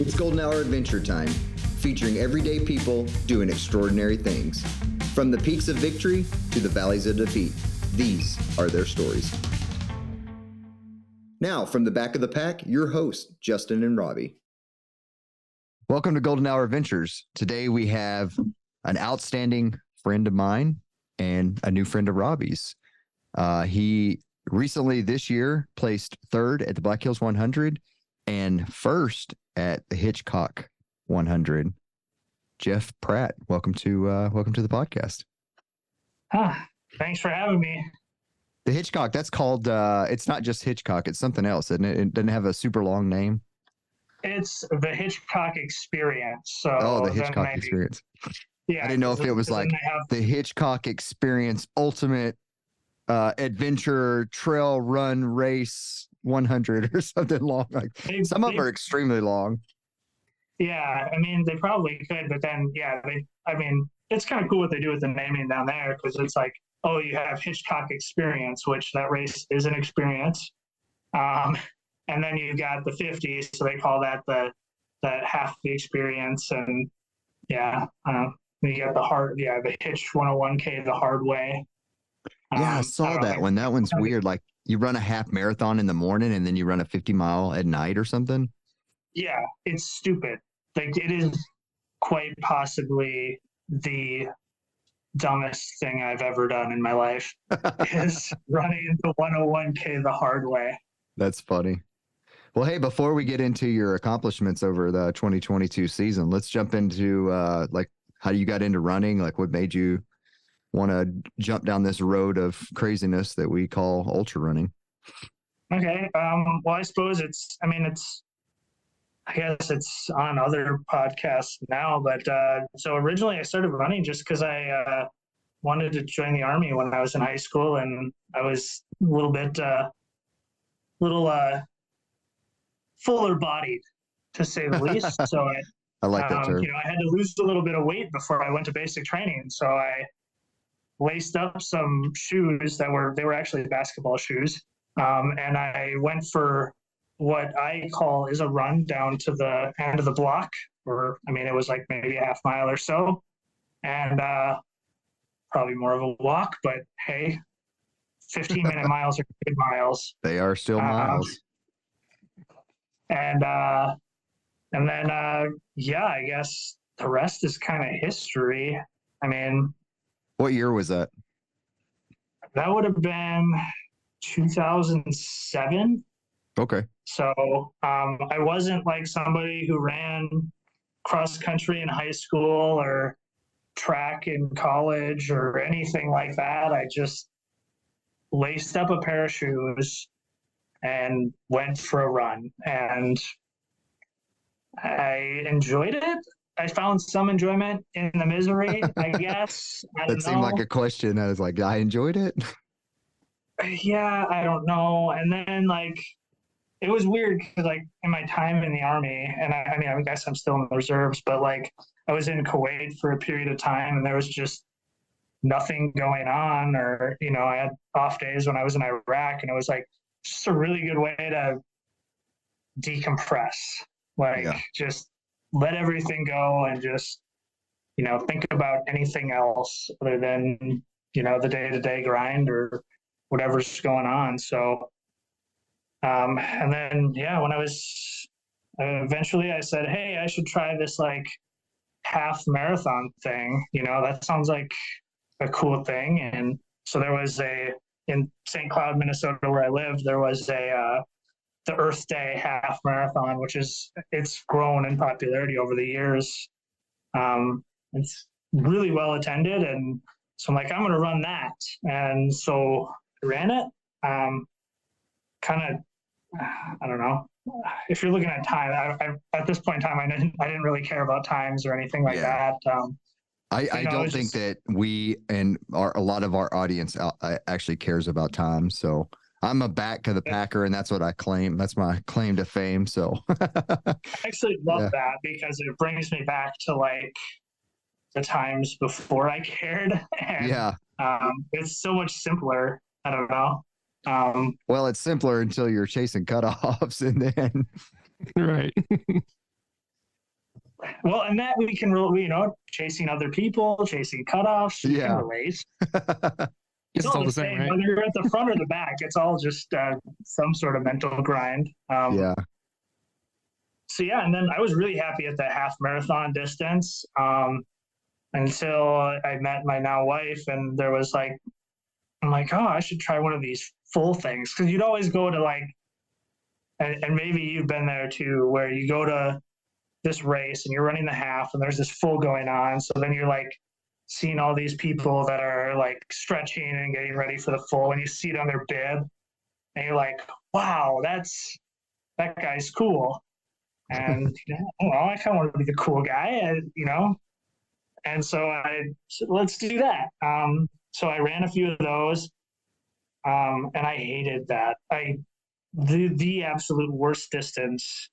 It's Golden Hour Adventure Time, featuring everyday people doing extraordinary things. From the peaks of victory to the valleys of defeat, these are their stories. Now, from the back of the pack, your hosts, Justin and Robbie. Welcome to Golden Hour Adventures. Today we have an outstanding friend of mine and a new friend of Robbie's. Uh, he recently this year placed third at the Black Hills 100 and first at the Hitchcock 100. Jeff Pratt, welcome to uh, welcome to the podcast. Huh. Thanks for having me. The Hitchcock, that's called uh it's not just Hitchcock, it's something else, isn't it? It doesn't have a super long name. It's the Hitchcock experience. So Oh, the Hitchcock maybe- experience. Yeah. I didn't know if it was like have- the Hitchcock experience ultimate uh adventure trail run race 100 or something long like they- some of them are extremely long. Yeah, I mean, they probably could, but then, yeah, they. I mean, it's kind of cool what they do with the naming down there because it's like, oh, you have Hitchcock experience, which that race is an experience, um, and then you've got the 50, so they call that the that half the experience, and yeah, um, you got the hard, yeah, the Hitch 101k the hard way. Yeah, I Um, saw know, that one. That one's weird. Like you run a half marathon in the morning and then you run a 50 mile at night or something. yeah, it's stupid. Like it is quite possibly the dumbest thing I've ever done in my life is running the 101k the hard way. That's funny. Well, hey, before we get into your accomplishments over the 2022 season, let's jump into uh like how you got into running, like what made you want to jump down this road of craziness that we call ultra running. Okay. Um, well, I suppose it's, I mean, it's, I guess it's on other podcasts now, but uh, so originally I started running just because I uh, wanted to join the army when I was in high school and I was a little bit, uh, little uh, fuller bodied to say the least. so I, I like that um, term. you know, I had to lose a little bit of weight before I went to basic training. So I laced up some shoes that were they were actually basketball shoes, um, and I went for what I call is a run down to the end of the block, or I mean, it was like maybe a half mile or so, and uh, probably more of a walk. But hey, fifteen minute miles are good miles They are still um, miles. and uh and then uh yeah i guess the rest is kind of history i mean What year was that? that would have been 2007 Okay. so um i wasn't like somebody who ran cross country in high school or track in college or anything like that i just laced up a pair of shoes and went for a run and I enjoyed it. I found some enjoyment in the misery, I guess. I That seemed like a question. I was like, I enjoyed it. yeah, I don't know. And then like it was weird because like in my time in the army, and I, I mean I guess I'm still in the reserves, but like I was in Kuwait for a period of time, and there was just nothing going on, or you know I had off days when I was in Iraq, and it was like just a really good way to decompress, like Yeah. just let everything go and just you know think about anything else other than you know the day to day grind or whatever's going on. So, um, and then yeah, when I was uh, eventually, I said, hey, I should try this like half marathon thing. You know, that sounds like a cool thing. And so there was a in St. Cloud, Minnesota, where I lived, there was a uh, the Earth Day half marathon, which is it's grown in popularity over the years. Um, it's really well attended, and so I'm like, I'm going to run that, and so I ran it. Um, kind of, I don't know. If you're looking at time, I, I, at this point in time, I didn't, I didn't really care about times or anything like Yeah. that. Um, I, I know, don't think just- that we and our, a lot of our audience uh, actually cares about time. So I'm a back of the packer, and that's what I claim. That's my claim to fame. So I actually love Yeah. that because it brings me back to like the times before I cared. And, yeah, Um, it's so much simpler. I don't know. Um, well, it's simpler until you're chasing cutoffs, and then Right. well, and that we can really, you know, chasing other people, chasing cutoffs. We Yeah. can relate. It's all the same, right? Whether you're at the front or the back, it's all just uh, some sort of mental grind. Um, yeah. so yeah, and then I was really happy at the half marathon distance um, until I met my now wife, and there was like, I'm like, oh, I should try one of these full things because you'd always go to like, and, and maybe you've been there too, where you go to this race and you're running the half, and there's this full going on, so then you're like seeing all these people that are like stretching and getting ready for the full, and you see it on their bib, and you're like, wow, that's that guy's cool and you know, well, I kind of want to be the cool guy, uh, you know. And so I let's do that. Um, so I ran a few of those, um, and I hated that. I the the absolute worst distance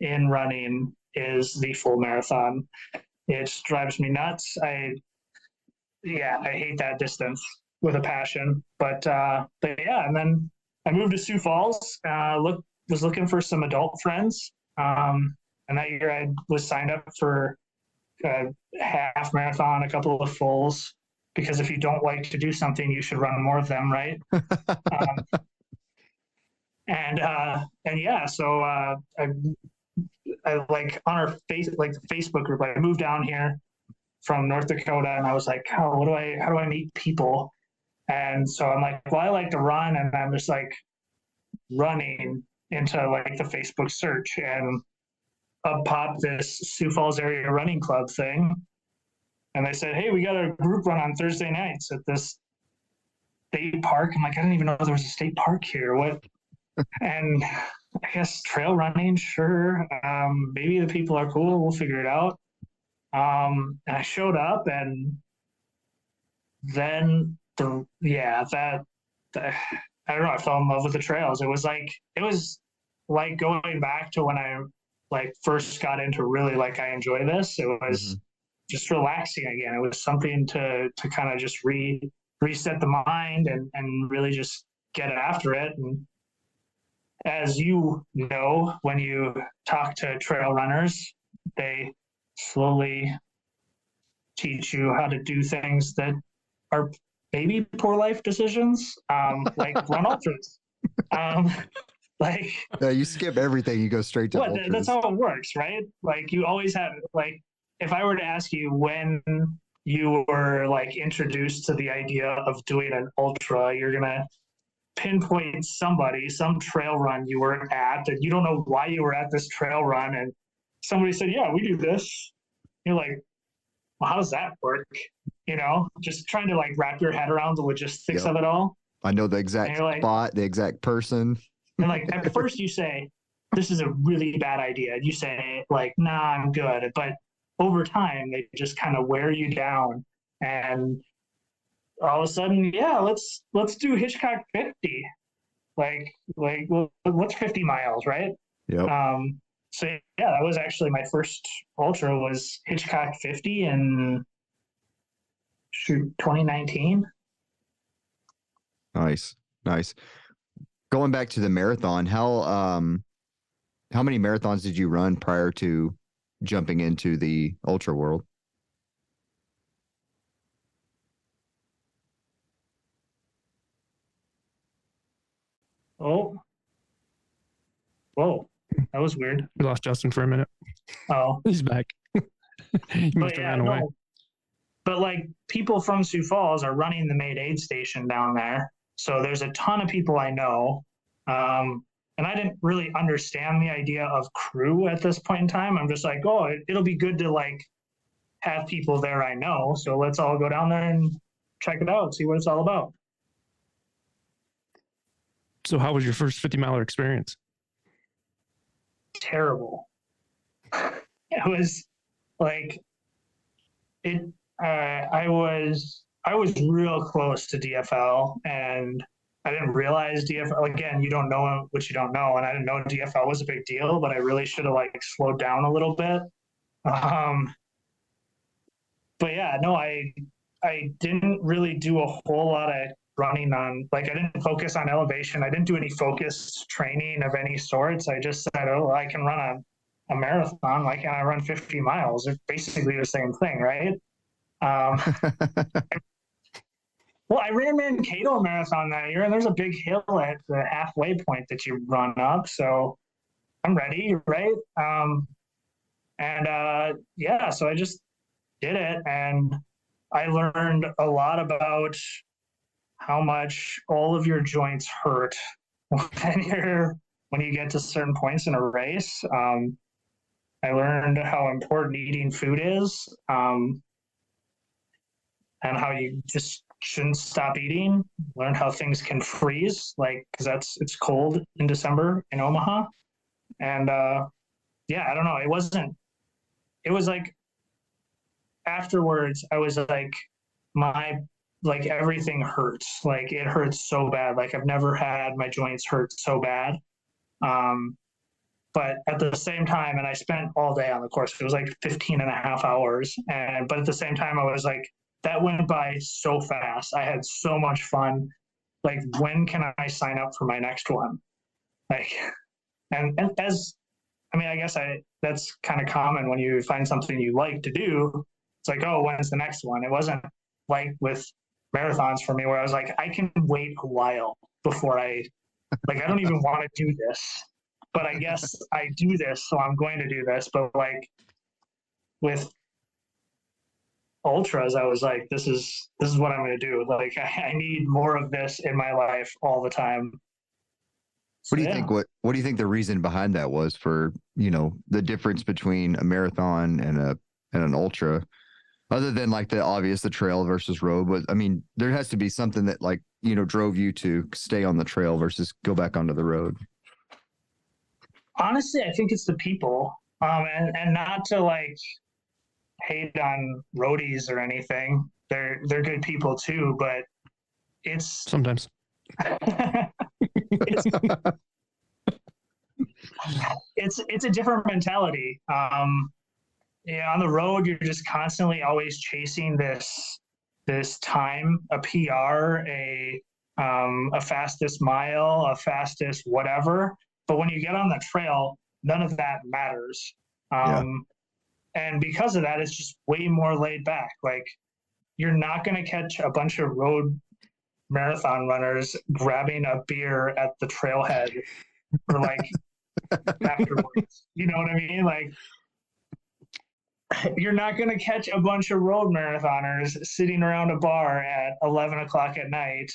in running is the full marathon. It drives me nuts. I yeah, I hate that distance with a passion. But uh, but yeah, and then I moved to Sioux Falls. Uh, look was looking for some adult friends um, and that year I was signed up for a half marathon, a couple of fulls, because if you don't like to do something, you should run more of them, right? um, and uh, and yeah, so uh, I, I like on our face like the Facebook group. I moved down here from North Dakota, and I was like, how what do I how do I meet people? And so I'm like, well, I like to run, and I'm just like running into like the Facebook search and up popped this Sioux Falls area running club thing. And they said, Hey, we got a group run on Thursday nights at this state park. I'm like, I didn't even know there was a state park here. What? and I guess trail running, sure. Um, maybe the people are cool. We'll figure it out. Um, and I showed up and then the, yeah, that, the, I don't know. I fell in love with the trails. It was like it was like going back to when I like first got into really like I enjoy this. It was Mhm. just relaxing again. It was something to to kind of just re reset the mind and and really just get after it. And as you know, when you talk to trail runners, they slowly teach you how to do things that are maybe poor life decisions, um, like run ultras. Um, like, No, you skip everything. You go straight to what? ultras. That's how it works, right? Like, you always have like, if I were to ask you when you were like introduced to the idea of doing an ultra, you're gonna pinpoint somebody, some trail run you were at, and you don't know why you were at this trail run, and somebody said, "Yeah, we do this." You're like, "Well, how does that work?" You know, just trying to like wrap your head around the logistics Yep. of it all. I know the exact like- spot, the exact person. And like at first you say, this is a really bad idea. You say like, nah, I'm good. But over time they just kind of wear you down and all of a sudden, yeah, let's let's do Hitchcock 50. Like like what's 50 miles, right? yeah Um so yeah, that was actually my first ultra was Hitchcock 50 in shoot 2019. Nice. Nice. Going back to the marathon, how um how many marathons did you run prior to jumping into the ultra world? Oh. Whoa. That was weird. We lost Justin for a minute. Oh. He's back. he must But have yeah, ran away. no. But like people from Sioux Falls are running the Maid Aid station down there. So there's a ton of people I know. Um, and I didn't really understand the idea of crew at this point in time. I'm just like, oh, it, it'll be good to like have people there I know. So let's all go down there and check it out, see what it's all about. So, how was your first 50 miler experience? Terrible. It was like it. Uh, I was I was real close to DFL, and I didn't realize DFL. Again, you don't know what you don't know, and I didn't know DFL was a big deal, but I really should have like slowed down a little bit. Um, but yeah, no, I I didn't really do a whole lot of running on like I didn't focus on elevation. I didn't do any focused training of any sorts. I just said, oh, I can run a a marathon, like, and I run 50 miles. They're basically the same thing, right? Um, well, I ran Mankato Marathon that year, and there's a big hill at the halfway point that you run up. So I'm ready, right? Um, and uh, yeah, so I just did it, and I learned a lot about how much all of your joints hurt when you're when you get to certain points in a race. Um, I learned how important eating food is, um, and how you just shouldn't stop eating. Learn how things can freeze, like because that's it's cold in December in Omaha, and uh, yeah, I don't know. It wasn't. It was like afterwards. I was like, my like everything hurts. Like it hurts so bad. Like I've never had my joints hurt so bad. Um, but at the same time, and I spent all day on the course. It was like 15 and a half hours. And but at the same time, I was like, that went by so fast. I had so much fun. Like, when can I sign up for my next one? Like, and, and as I mean, I guess I that's kind of common when you find something you like to do. It's like, oh, when's the next one? It wasn't like with marathons for me where I was like, I can wait a while before I like I don't even want to do this. But I guess I do this, so I'm going to do this. But like with ultras, I was like, this is this is what I'm gonna do. Like I, I need more of this in my life all the time. What do you So, think? What What do you think the reason behind that was for you know the difference between a marathon and a and an ultra, other than like the obvious the trail versus road? But I mean, there has to be something that like you know drove you to stay on the trail versus go back onto the road. honestly i think it's the people um and and not to like hate on roadies or anything they're they're good people too but it's Sometimes. it's, it's it's a different mentality um yeah on the road you're just constantly always chasing this this time a pr a um a fastest mile a fastest whatever but when you get on the trail none of that matters um and because of that it's just way more laid back like you're not going to catch a bunch of road marathon runners grabbing a beer at the trailhead for like afterwards. You know what I mean? Like, you're not going to catch a bunch of road marathoners sitting around a bar at 11 o'clock at night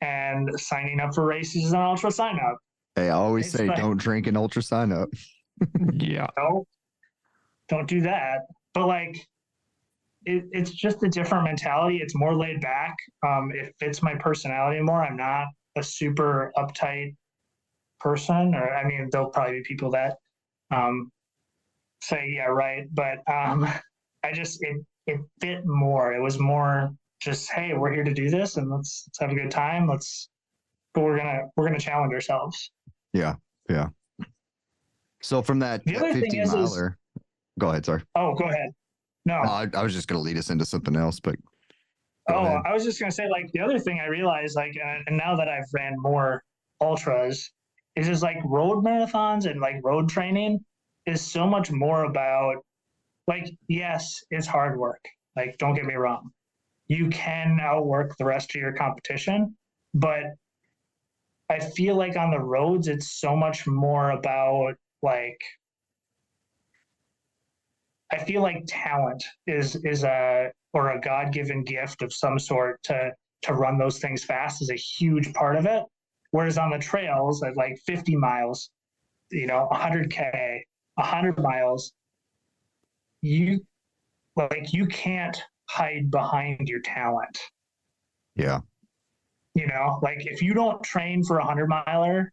and signing up for races on Ultra Sign Up. Hey, I always It's say like- don't drink an ultra sign up. Yeah. No, don't do that. But like, it, it's just a different mentality. It's more laid back. Um, it fits my personality more. I'm not a super uptight person, or I mean, there'll probably be people that um, say, "Yeah, right," but um, I just it it fit more. It was more just, "Hey, we're here to do this, and let's let's have a good time. Let's." But we're gonna we're gonna challenge ourselves. Yeah yeah so from that, The other thing 50 is- is- miler, go ahead. Sorry, Oh, go ahead. No, No, I, I was just going to lead us into something else, but Oh, ahead. I was just gonna say, like the other thing I realized, like, uh, and now that I've ran more ultras, is just like road marathons and like road training is so much more about, like, yes, it's hard work. Like, don't get me wrong, you can outwork the rest of your competition, but I feel like on the roads, it's so much more about like. I feel like talent is is a or a god-given gift of some sort to to run those things fast is a huge part of it whereas on the trails at like 50 miles you know 100k 100 miles you like you can't hide behind your talent. Yeah, you know like if you don't train for a 100 miler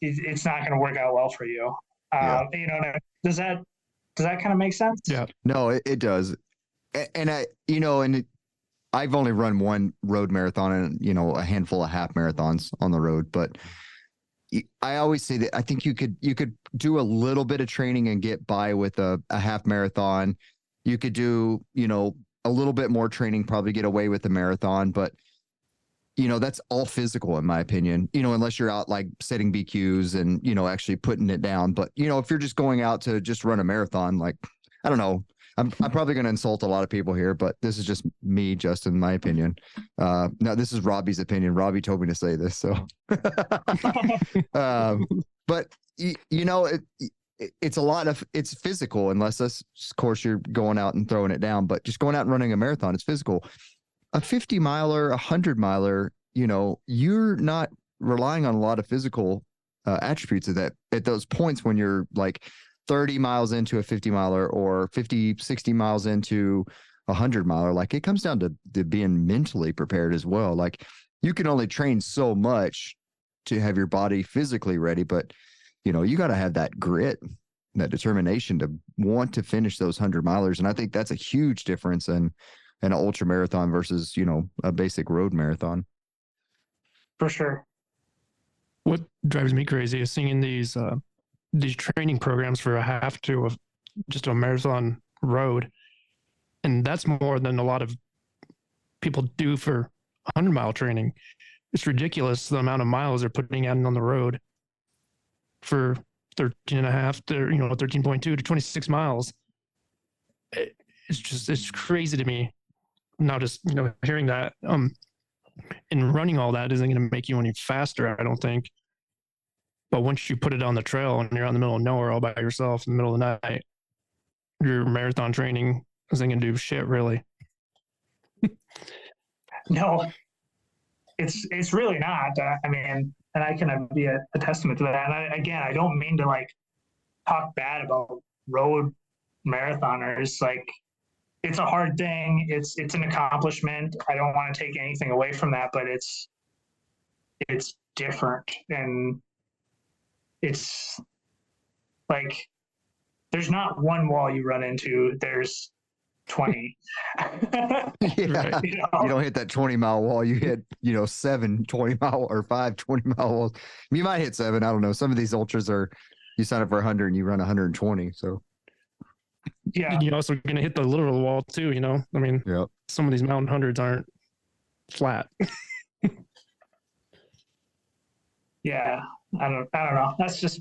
it, it's not going to work out well for you. Uh, you know does that does that kind of make sense? Yeah. no, it, it does. A- And I, you know, and it, I've only run one road marathon and, you know, a handful of half marathons on the road, but I always say that I think you could, you could do a little bit of training and get by with a, a half marathon. You could do, you know, a little bit more training, probably get away with the marathon, but you know, that's all physical in my opinion. You know, unless you're out like setting BQs and you know actually putting it down. But you know, if you're just going out to just run a marathon, like I don't know, I'm I'm probably going to insult a lot of people here, but this is just me, Justin, my opinion. Uh, no, this is Robbie's opinion. Robbie told me to say this, so. um, but you, know, it, it, it's a lot of it's physical, unless of course you're going out and throwing it down. But just going out and running a marathon, it's physical. A 50 miler, a hundred miler, you know, you're not relying on a lot of physical uh, attributes of that at those points when you're like 30 miles into a 50 miler or 50 60 miles into a 100 miler like it comes down to, to being mentally prepared as well like you can only train so much to have your body physically ready but you know you got to have that grit that determination to want to finish those 100 milers and i think that's a huge difference in an ultra marathon versus you know a basic road marathon for sure what drives me crazy is seeing these uh, these training programs for a half to a, just a marathon road. And that's more than a lot of people do for 100 mile training. It's ridiculous the amount of miles they're putting out on the road for 13 and a half to, you know, 13.2 to 26 miles. It's just, it's crazy to me. Now, just, you know, hearing that, um, and running all that isn't going to make you any faster, I don't think. But once you put it on the trail and you're out in the middle of nowhere all by yourself in the middle of the night, your marathon training isn't going to do shit really. no, it's it's really not. Uh, I mean, and I can be a, a testament to that. And I, again, I don't mean to like talk bad about road marathoners. Like, it's a hard thing. It's it's an accomplishment. I don't want to take anything away from that, but it's it's different and it's like there's not one wall you run into there's 20 yeah you, know? you, don't hit that 20 mile wall you hit you know seven 20 mile or five 20 mile walls you might hit seven i don't know some of these ultras are you sign up for 100 and you run 120 so yeah you're also going to hit the literal wall too you know i mean yep. some of these mountain hundreds aren't flat yeah I don't I don't know. That's just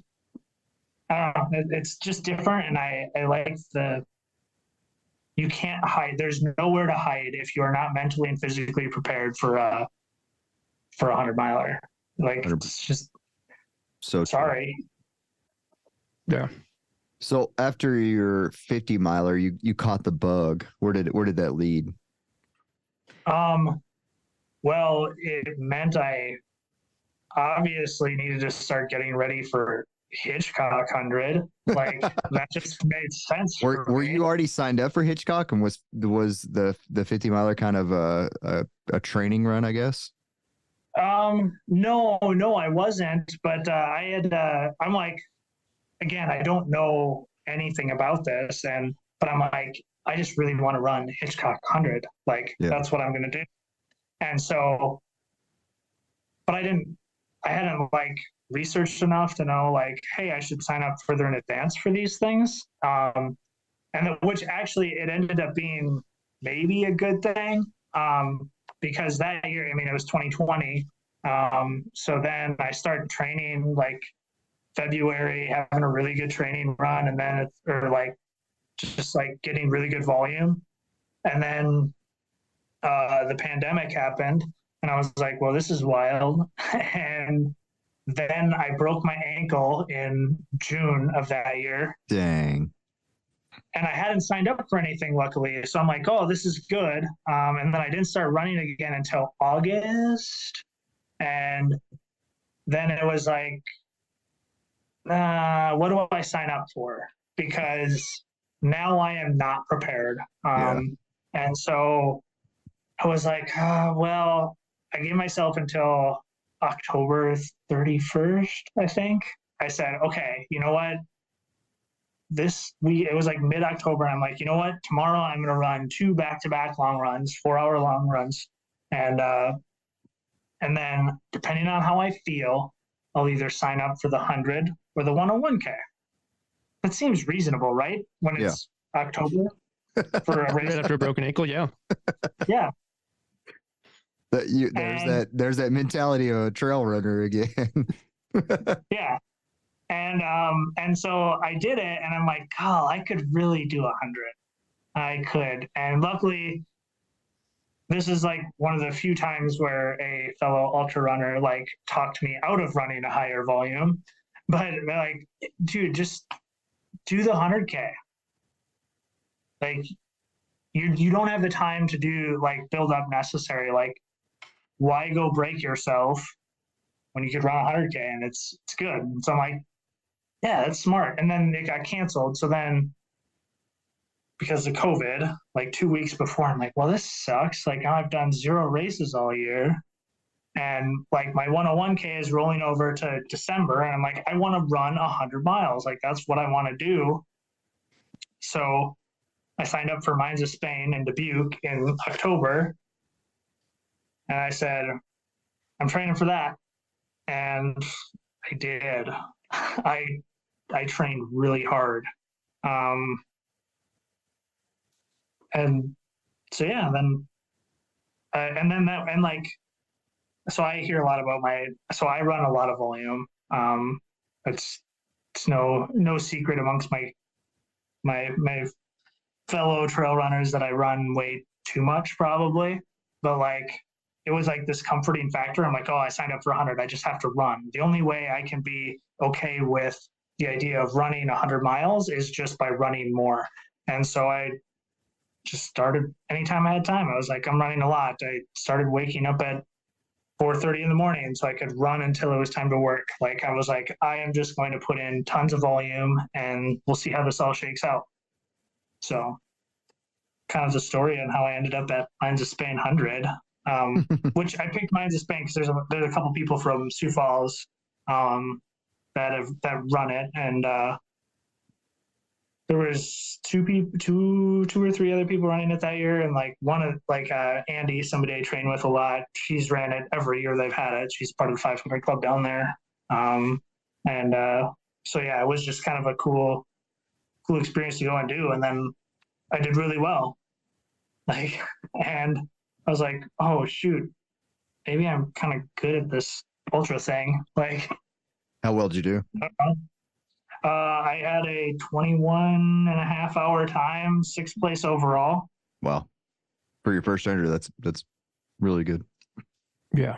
I don't know. it's just different, and I I like the. You can't hide. There's nowhere to hide if you are not mentally and physically prepared for a for a hundred miler. Like it's just so sorry. True. Yeah. So after your 50 miler, you you caught the bug. Where did where did that lead? Um, well, it meant I obviously needed to start getting ready for Hitchcock 100. Like that just made sense. Were, were you already signed up for Hitchcock and was was the the 50 miler kind of a, a, a training run, I guess? Um, no, no, I wasn't. But uh, I had. Uh, I'm like, again, I don't know anything about this, and but I'm like, I just really want to run Hitchcock 100. Like yeah. that's what I'm gonna do. And so, but I didn't I hadn't like researched enough to know like, hey, I should sign up further in advance for these things. Um, and which actually it ended up being maybe a good thing um, because that year, I mean, it was 2020. Um, so then I started training like February, having a really good training run, and then or like just like getting really good volume, and then uh, the pandemic happened, and I was like, well, this is wild. and then I broke my ankle in June of that year. Dang. And I hadn't signed up for anything, luckily. So I'm like, oh, this is good. Um, and then I didn't start running again until August. And then it was like, uh, what do I sign up for? Because now I am not prepared. Um, yeah. And so I was like, uh, well, I gave myself until October 31st, I think. I said, okay, you know what? This we it was like mid October. I'm like, you know what? Tomorrow I'm gonna run two back to back long runs, four hour long runs, and uh, and then depending on how I feel, I'll either sign up for the hundred or the 101k. That seems reasonable, right? When it's yeah. October for a race right after a broken ankle, yeah, yeah. That you there's And- that there's that mentality of a trail runner again. Yeah. And um and so I did it and I'm like, oh, I could really do a hundred. I could. And luckily this is like one of the few times where a fellow ultra runner like talked me out of running a higher volume. But like, dude, just do the hundred K. Like you you don't have the time to do like build up necessary. Like why go break yourself when you could run a 100k and it's it's good. And so I'm like, yeah, that's smart. And then it got canceled. So then because of COVID, like two weeks before, I'm like, well, this sucks. Like now I've done zero races all year. And like my 101k is rolling over to December. And I'm like, I want to run 100 miles. Like that's what I want to do. So I signed up for Mines of Spain in Dubuque in October. And I said, I'm training for that and I did. I I trained really hard, um, and so yeah, then uh, and then that and like so I hear a lot about my so I run a lot of volume. Um, it's it's no no secret amongst my my my fellow trail runners that I run way too much probably, but like it was like this comforting factor. I'm like, oh, I signed up for 100. I just have to run. The only way I can be okay with the idea of running 100 miles is just by running more. And so I just started anytime I had time. I was like, I'm running a lot. I started waking up at 4:30 in the morning so I could run until it was time to work. Like I was like, I am just going to put in tons of volume and we'll see how this all shakes out. So kind of the story on how I ended up at Mines of Spain 100 um, which I picked Mines of Spain because there's a there's a couple people from Sioux Falls um, that have that run it, and uh, there was two people, two two or three other people running it that year, and like one of like uh, Andy, somebody I train with a lot. She's ran it every year they've had it. She's part of the 500 club down there, um, and uh, so yeah, it was just kind of a cool cool experience to go and do, and then I did really well, like and. I was like, oh shoot, maybe I'm kind of good at this ultra thing. Like, How well did you do? I. Uh, I had a 21 and a half hour time, sixth place overall. Wow. For your first hundred, that's that's really good. Yeah.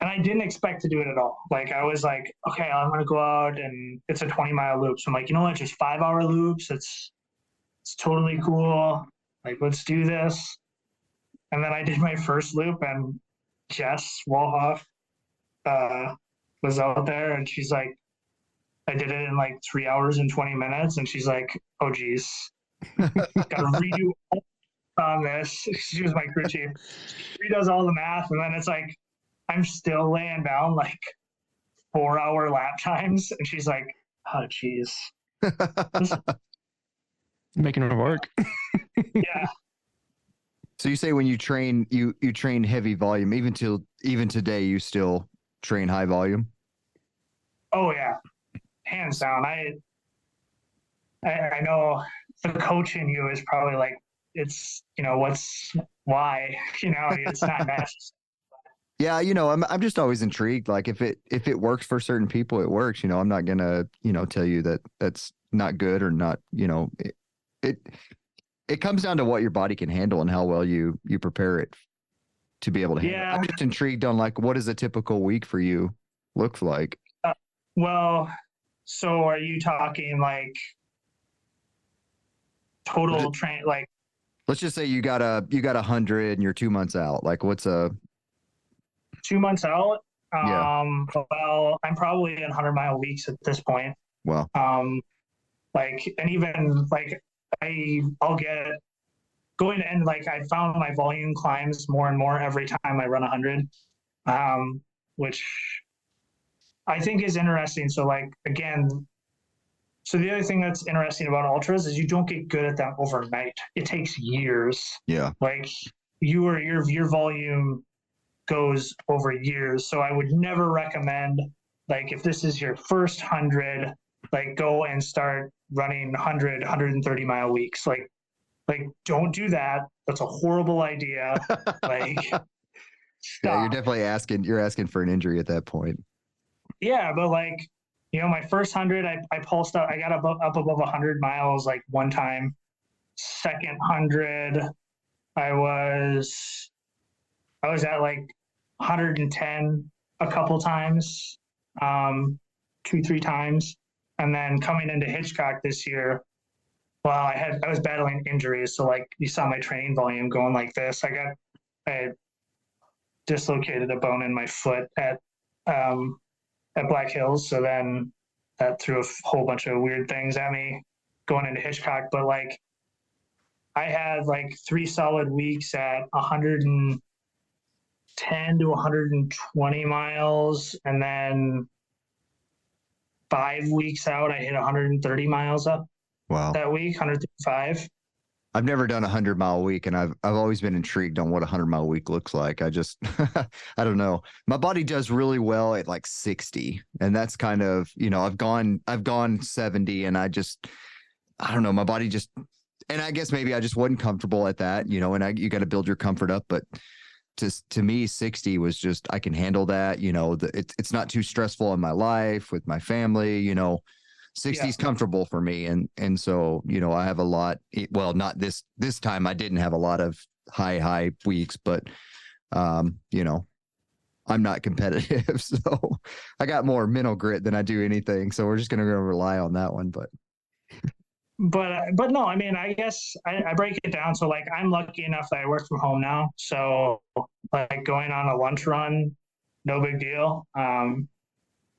And I didn't expect to do it at all. Like, I was like, okay, I'm going to go out and it's a 20 mile loop. So I'm like, you know what? Just five hour loops. It's, it's totally cool. Like, let's do this. And then I did my first loop and Jess Walhoff uh, was out there and she's like, I did it in like three hours and 20 minutes. And she's like, oh, geez, got to redo on this. She was my crew chief. She does all the math. And then it's like, I'm still laying down like four hour lap times. And she's like, oh, geez. Making it work. Yeah. So you say when you train, you you train heavy volume. Even till even today, you still train high volume. Oh yeah, hands down. I, I I know the coach in you is probably like it's you know what's why you know it's not necessary. Yeah, you know, I'm I'm just always intrigued. Like if it if it works for certain people, it works. You know, I'm not gonna you know tell you that that's not good or not. You know, it it, it comes down to what your body can handle and how well you you prepare it to be able to handle. Yeah. I'm just intrigued on like what does a typical week for you look like? Well, so are you talking like total train like Let's just say you got a you got a hundred and you're two months out. Like what's a two months out? Yeah. Um, well, I'm probably in hundred mile weeks at this point. well um like and even like i i'll get going and like i found my volume climbs more and more every time i run 100 um which i think is interesting. So like again so the other thing that's interesting about ultras is you don't get good at them overnight. It takes years. Yeah. Like you your your volume goes over years. So i would never recommend like if this is your first 100 like go and start running 100 130 mile weeks like like don't do that that's a horrible idea like Yeah, you're definitely asking. You're asking for an injury at that point. Yeah, but like, you know, my first hundred, I, I pulsed up, I got up, up above hundred miles like one time. Second hundred, I was, I was at like 110 a couple times, um, two, three times. And then coming into Hitchcock this year, well, I had, I was battling injuries. So like you saw my training volume going like this. I got, I dislocated a bone in my foot at, um, at Black Hills. So then that threw a whole bunch of weird things at me going into Hitchcock. But like, I had like three solid weeks at 110 to 120 miles. And then five weeks out, I hit 130 miles up Wow. that week, 135. I've never done a hundred mile week, and I've I've always been intrigued on what a hundred mile week looks like. I just I don't know. My body does really well at like sixty, and that's kind of you know I've gone I've gone seventy, and I just I don't know. My body just and I guess maybe I just wasn't comfortable at that, you know. And I you got to build your comfort up, but to to me, sixty was just I can handle that. You know, the, it's it's not too stressful in my life with my family. You know, 60 is comfortable for me and and so you know i have a lot well not this this time i didn't have a lot of high high weeks but um you know i'm not competitive so i got more mental grit than i do anything so we're just gonna rely on that one but but but no, I mean, I guess I, I break it down. So like, I'm lucky enough that I work from home now. So like going on a lunch run, no big deal. Um,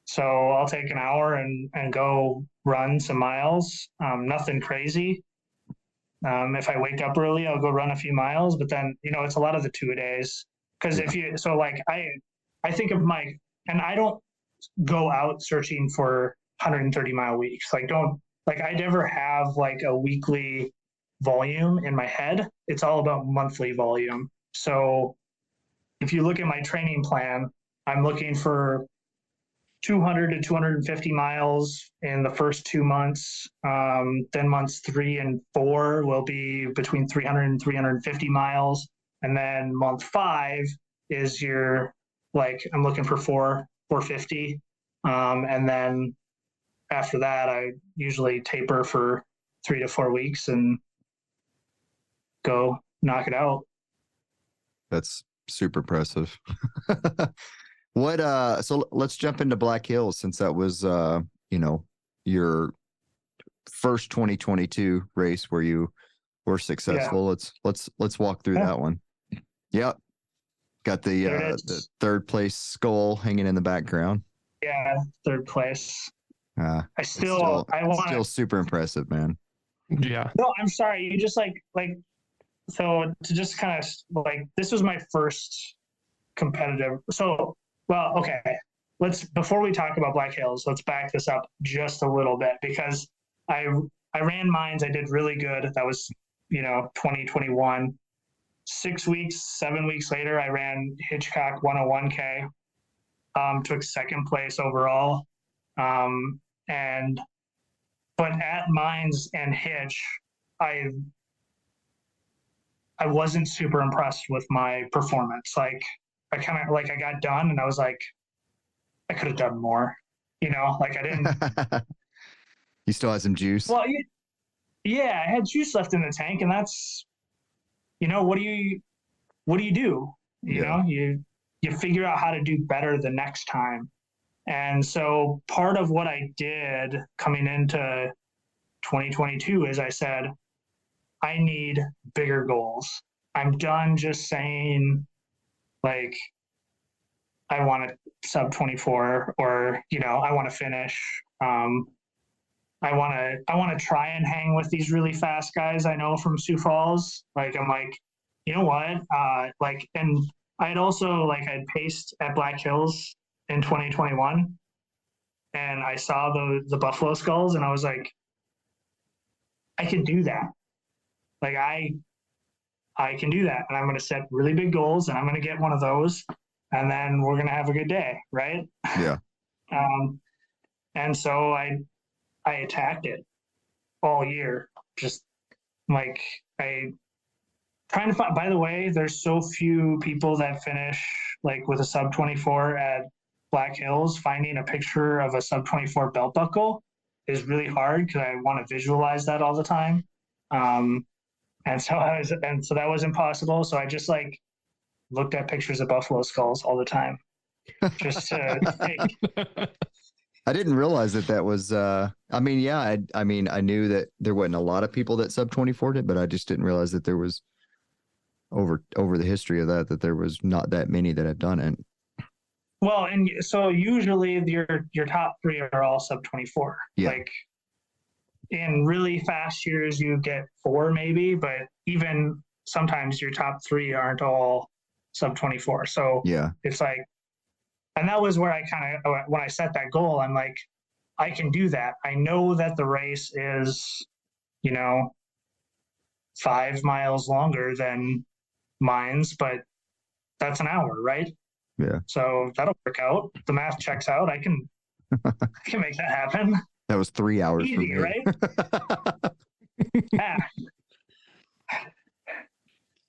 so I'll take an hour and and go run some miles. Um, nothing crazy. Um, if I wake up early, I'll go run a few miles. But then you know, it's a lot of the two days. Because if you so like I I think of my and I don't go out searching for 130 mile weeks. Like don't like I never have like a weekly volume in my head. It's all about monthly volume. So if you look at my training plan, I'm looking for 200 to 250 miles in the first two months. Um, then months three and four will be between 300 and 350 miles. And then month five is your like I'm looking for four 450. Um, and then after that, I usually taper for three to four weeks and go knock it out. that's super impressive. What uh so let's jump into black hills since that was uh you know your first 2022 race where you were successful. Let's let's let's walk through Yeah. that one. Yep. Got the uh the third place skull hanging in the background. Yeah, third place. Uh I it's still, I want still super impressive man Yeah. No, I'm sorry. You just like like so to just kind of like this was my first competitive. So well, okay. Let's before we talk about Black Hills, let's back this up just a little bit because I I ran mines. I did really good. That was you know 2021. Six weeks, seven weeks later, I ran Hitchcock 101k. Um, took second place overall. Um, and but at Mines and Hitch, I I wasn't super impressed with my performance. Like I kind of like I got done and I was like, I could have done more. You know, like I didn't. you still have some juice well, yeah, I had juice left in the tank, and that's, you know, what do you, what do you do? You Yeah. know, you you figure out how to do better the next time. And so part of what I did coming into 2022 is I said, I need bigger goals. I'm done just saying, like, I want to sub 24 or, you know, I want to finish. Um, I want to, I want to try and hang with these really fast guys I know from Sioux Falls. Like, I'm like, you know what? Uh, like, and I'd also, like, I'd paced at Black Hills in 2021 and I saw the, the Buffalo Skulls and I was like, I can do that. Like I, I can do that, and I'm going to set really big goals, and I'm going to get one of those, and then we're going to have a good day, right? Yeah. um, and so I, I attacked it all year, just like I trying to find by the way there's so few people that finish like with a sub 24 at black hills finding a picture of a sub 24 belt buckle is really hard because i want to visualize that all the time um, and so i was and so that was impossible so i just like looked at pictures of buffalo skulls all the time just to take I didn't realize that that was. uh I mean, yeah, I, I mean, I knew that there wasn't a lot of people that sub twenty four did, but I just didn't realize that there was over over the history of that that there was not that many that had done it. Well, and so usually your your top three are all sub twenty four. Yeah. Like in really fast years, you get four maybe, but even sometimes your top three aren't all sub twenty four. So Yeah, it's like, and that was where I kind of uh, when I set that goal, I'm like, I can do that. I know that the race is, you know, five miles longer than mine's, but that's an hour, right? Yeah. So that'll work out. The math checks out. I can I can make that happen. that was three hours. for Easy, me. right? Yeah.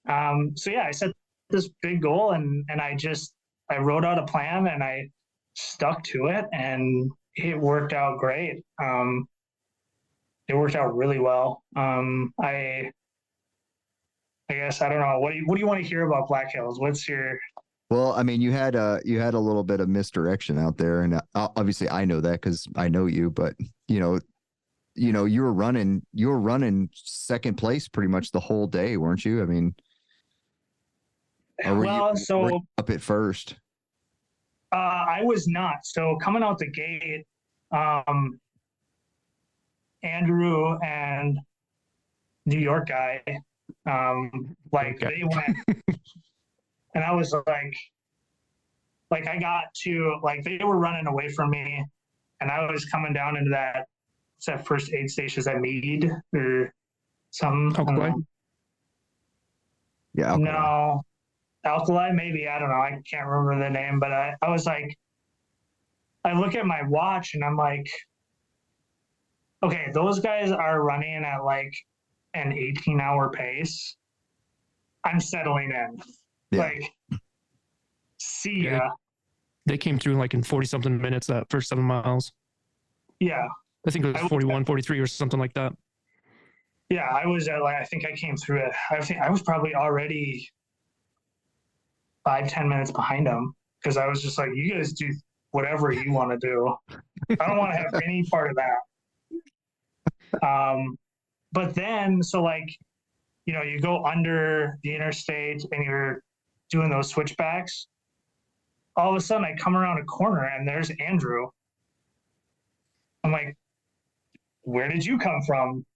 Um, so yeah, I set this big goal and and I just I wrote out a plan and I stuck to it and it worked out great. Um, it worked out really well. Um, I I guess I don't know. What do you what do you want to hear about Black Hills? What's your Well, I mean, you had a you had a little bit of misdirection out there, and uh, obviously I know that because I know you. But you know, you know, you were running you were running second place pretty much the whole day, weren't you? I mean, you- well? were so you up at first. Uh, I was not. So coming out the gate, um, Andrew and New York guy, um, like Okay. they went, and I was like, like I got to like they were running away from me, and I was coming down into that, what's that first aid stations at Meade or some. I don't Alkali? Yeah, alcohol. No, Alkali, maybe. I don't know. I can't remember the name, but I, I was like, I look at my watch and I'm like, okay, those guys are running at like an 18 hour pace. I'm settling in. Yeah. Like, see ya. Yeah. They came through like in 40 something minutes that first seven miles. Yeah. I think it was would- 41, 43 or something like that. Yeah. I was at like, I think I came through it. I think I was probably already five, 10 minutes behind them because I was just like, you guys do whatever you want to do. I don't want to have any part of that. Um, but then, so like, you know, you go under the interstate and you're doing those switchbacks. All of a sudden, I come around a corner and there's Andrew. I'm like, where did you come from?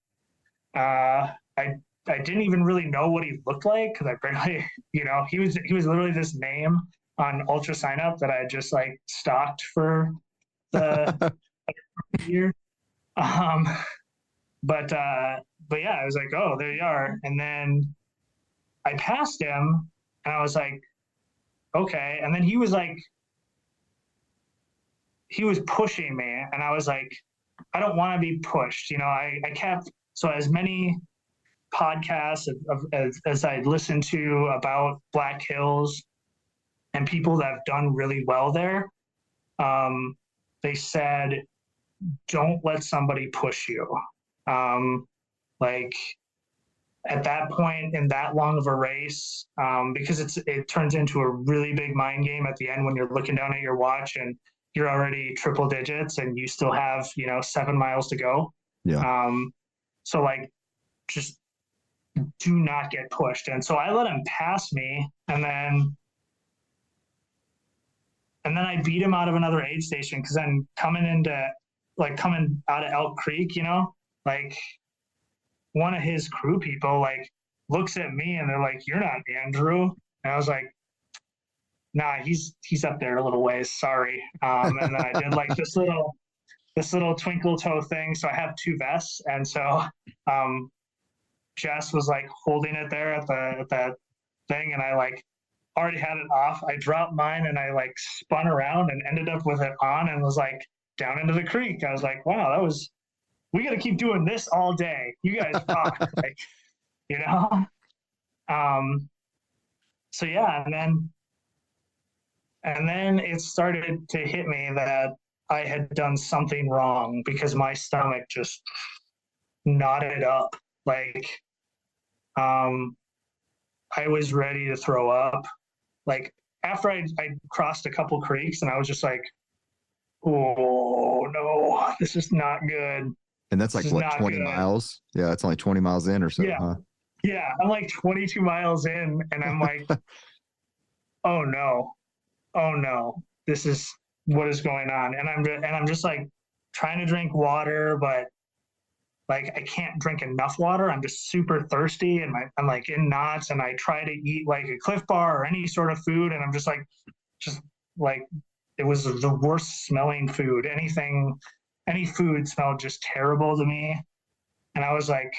Uh, I I didn't even really know what he looked like because I barely, you know, he was he was literally this name on UltraSignup that I just like stalked for the year. Um, but uh, but yeah, I was like, oh, there you are. And then I passed him, and I was like, okay. And then he was like, he was pushing me, and I was like, I don't want to be pushed. You know, I I kept so as many podcasts of, of, as, as I listened to about Black Hills and people that have done really well there, um, they said, don't let somebody push you. Um, like at that point in that long of a race, um, because it's it turns into a really big mind game at the end when you're looking down at your watch and you're already triple digits and you still have you know seven miles to go. Yeah. Um, so like, just do not get pushed. And so I let him pass me, and then and then I beat him out of another aid station because then coming into like coming out of Elk Creek, you know, like one of his crew people like looks at me and they're like, "You're not Andrew," and I was like, "Nah, he's he's up there a little ways. Sorry." Um, and then I did like this little this little twinkle toe thing. So I have two vests, and so um, Jess was like holding it there at the at that thing, and I like already had it off. I dropped mine and I like spun around and ended up with it on and was like down into the creek. I was like, wow, that was we got to keep doing this all day. You guys rock, like, you know. Um, so yeah, and then and then it started to hit me that I had done something wrong because my stomach just knotted up. Like, um, I was ready to throw up. Like, after I, I crossed a couple creeks and I was just like, oh no, this is not good. And that's like what, not 20 good. miles? Yeah, it's only 20 miles in or so, Yeah. huh? Yeah, I'm like 22 miles in and I'm like, oh no, oh no, this is what is going on. And I'm and I'm just like trying to drink water, but like I can't drink enough water. I'm just super thirsty and my, I'm like in knots and I try to eat like a Clif Bar or any sort of food and I'm just like just like it was the worst smelling food. Anything any food smelled just terrible to me. And I was like,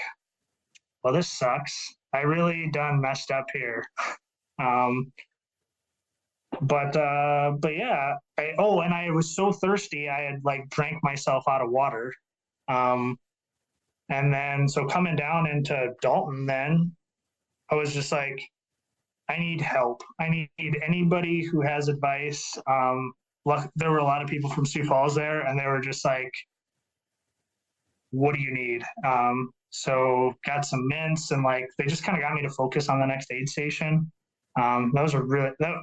well, this sucks. I really done messed up here. Um, but uh, but yeah. I, oh, and I was so thirsty, I had like drank myself out of water. Um, and then so coming down into Dalton, then I was just like, I need help. I need anybody who has advice. Um, luck, there were a lot of people from Sioux Falls there, and they were just like, "What do you need?" Um, so got some mints and like they just kind of got me to focus on the next aid station. Um, that was a really that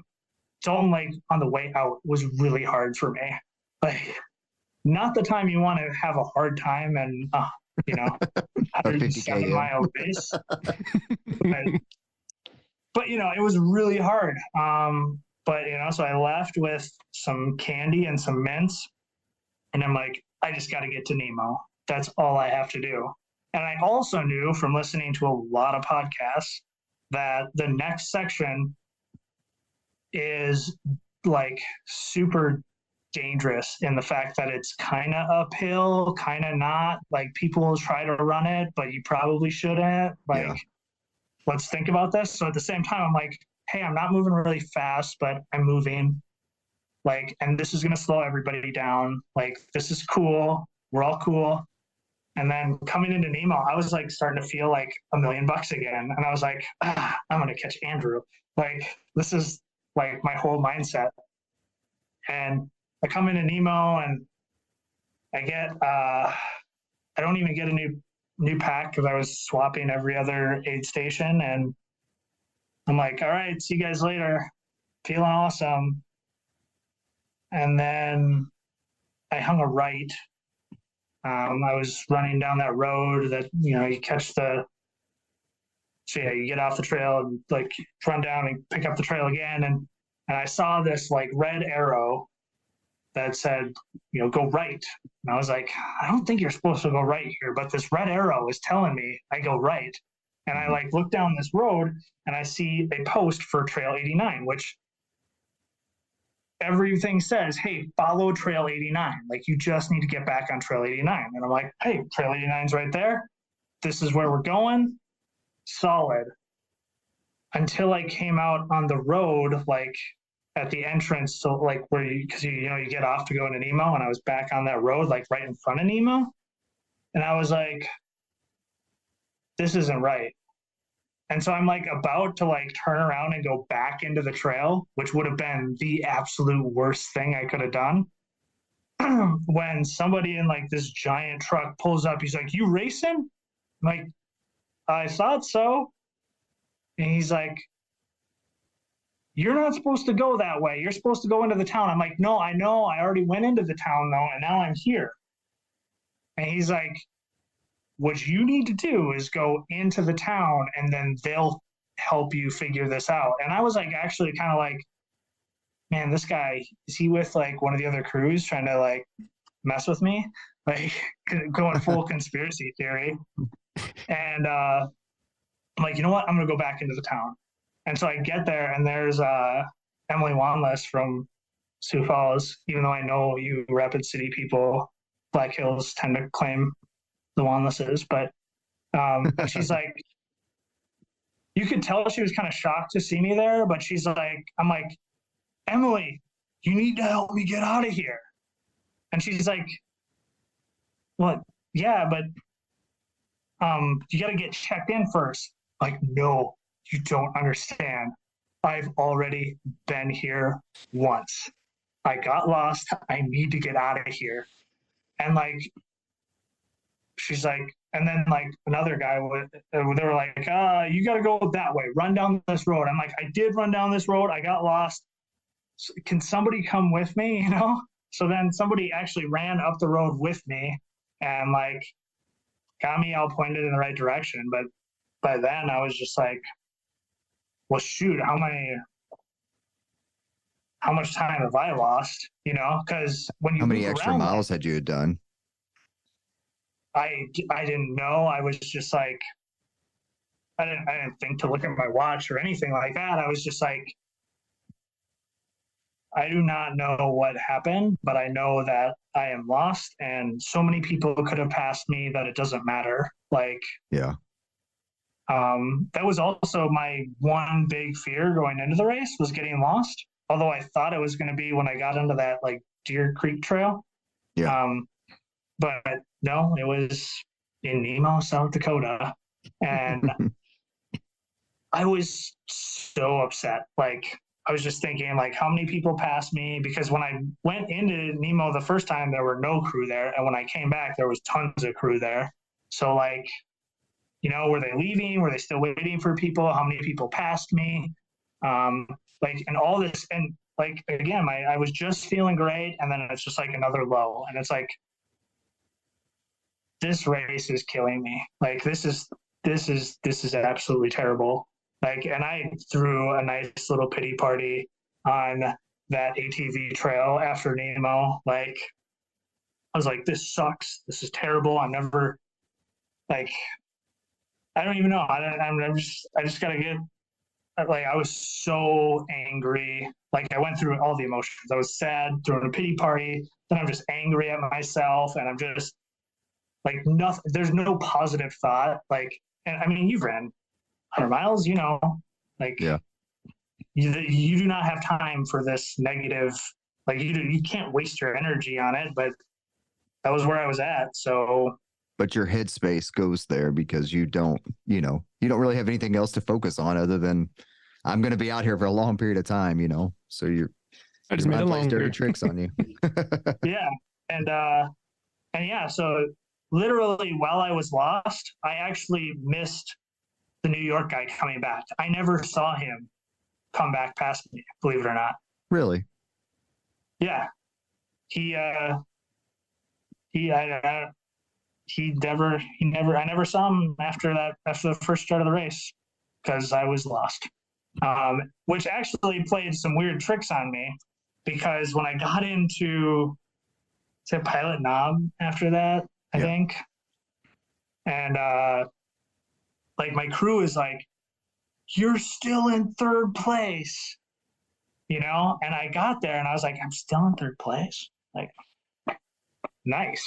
Dalton Lake on the way out was really hard for me. Like not the time you want to have a hard time and uh, you know 107 in. mile race. but, but you know it was really hard. Um, but you know so I left with some candy and some mints, and I'm like I just got to get to Nemo. That's all I have to do. And I also knew from listening to a lot of podcasts that the next section is like super dangerous in the fact that it's kind of uphill, kind of not. Like people try to run it, but you probably shouldn't. Like, Yeah. let's think about this. So at the same time, I'm like, hey, I'm not moving really fast, but I'm moving. Like, and this is going to slow everybody down. Like, this is cool. We're all cool. And then coming into Nemo, I was like starting to feel like a million bucks again. And I was like, ah, I'm going to catch Andrew. Like, this is like my whole mindset. And I come into Nemo and I get, uh, I don't even get a new new pack because I was swapping every other aid station. And I'm like, all right, see you guys later. Feeling awesome. And then I hung a right um, I was running down that road that you know you catch the so yeah you get off the trail and like run down and pick up the trail again and and I saw this like red arrow that said you know go right and I was like I don't think you're supposed to go right here but this red arrow is telling me I go right and I like look down this road and I see a post for Trail 89 which everything says, hey, follow Trail 89. Like you just need to get back on Trail 89. And I'm like, hey, Trail 89's right there. This is where we're going. Solid. Until I came out on the road, like at the entrance, so like where you, because you, you know, you get off to go into Nemo, and I was back on that road, like right in front of Nemo. And I was like, this isn't right. And so I'm like about to like turn around and go back into the trail, which would have been the absolute worst thing I could have done. when somebody in like this giant truck pulls up, he's like, You racing? I'm like, I thought so. And he's like, You're not supposed to go that way. You're supposed to go into the town. I'm like, No, I know. I already went into the town though, and now I'm here. And he's like, what you need to do is go into the town and then they'll help you figure this out. And I was like, actually kind of like, man, this guy, is he with like one of the other crews trying to like mess with me? Like going full conspiracy theory. And uh, I'm like, you know what? I'm going to go back into the town. And so I get there and there's uh, Emily Wanless from Sioux Falls, even though I know you Rapid City people, Black Hills tend to claim the Wanlesses, but um, but she's like, you could tell she was kind of shocked to see me there, but she's like, I'm like, Emily, you need to help me get out of here. And she's like, what? Yeah, but um, you got to get checked in first. Like, no, you don't understand. I've already been here once. I got lost. I need to get out of here. And like, she's like, and then like another guy would, they were like, uh, you got to go that way, run down this road. I'm like, I did run down this road. I got lost. Can somebody come with me? You know? So then somebody actually ran up the road with me and like got me all pointed in the right direction. But by then I was just like, well, shoot, how many, how much time have I lost? You know, because when you How many extra like miles had you done? I I didn't know. I was just like, I didn't I didn't think to look at my watch or anything like that. I was just like, I do not know what happened, but I know that I am lost, and so many people could have passed me that it doesn't matter. Like, Yeah. um, that was also my one big fear going into the race was getting lost. Although I thought it was going to be when I got into that like Deer Creek Trail. Yeah. Um, but no, it was in Nemo, South Dakota, and I was so upset. Like I was just thinking, like, how many people passed me? Because when I went into Nemo the first time, there were no crew there, and when I came back, there was tons of crew there. So like, you know, were they leaving? Were they still waiting for people? How many people passed me? Um, like, and all this, and like again, my I was just feeling great, and then it's just like another low, and it's like this race is killing me. Like this is this is this is absolutely terrible. Like, and I threw a nice little pity party on that ATV trail after Nemo. Like, I was like, this sucks. This is terrible. I'm never like, I don't even know. I don't, I'm, I'm just, I just gotta get. Like, I was so angry. Like, I went through all the emotions. I was sad, throwing a pity party. Then I'm just angry at myself, and I'm just like nothing. There's no positive thought. Like, and I mean, you've ran 100 miles, you know, like Yeah. you, you do not have time for this negative. Like you, do- you can't waste your energy on it. But that was where I was at. So But your headspace goes there because you don't, you know, you don't really have anything else to focus on other than I'm going to be out here for a long period of time, you know. So you're I just your made it mind plays dirty tricks on you. yeah, and uh, and yeah, so literally while I was lost, I actually missed the New York guy coming back. I never saw him come back past me. Believe it or not. really? Yeah, he uh, he I, I he never he never I never saw him after that after the first start of the race because I was lost. Um, which actually played some weird tricks on me because when I got into say Pilot Knob after that, I Yeah. think, and uh, like my crew is like, "You're still in third place." you know and i got there and i was like i'm still in third place like nice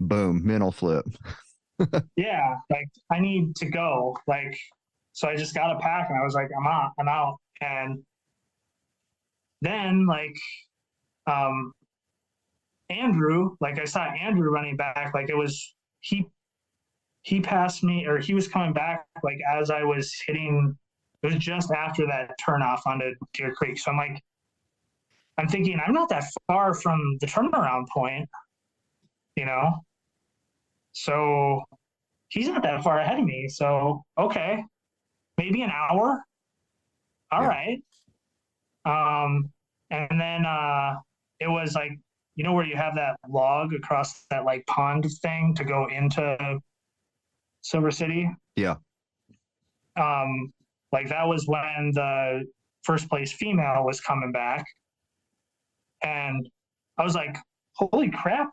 Boom, mental flip. yeah like i need to go like so i just got a pack and i was like i'm out i'm out and then like um andrew like i saw andrew running back like it was he he passed me or he was coming back like as i was hitting it was just after that turnoff onto deer creek so i'm like i'm thinking i'm not that far from the turnaround point you know so he's not that far ahead of me. So okay, maybe an hour. All Yeah. right. Um, and then uh, it was like you know where you have that log across that like pond thing to go into Silver City. Yeah. Um, like that was when the first place female was coming back, and I was like, "Holy crap!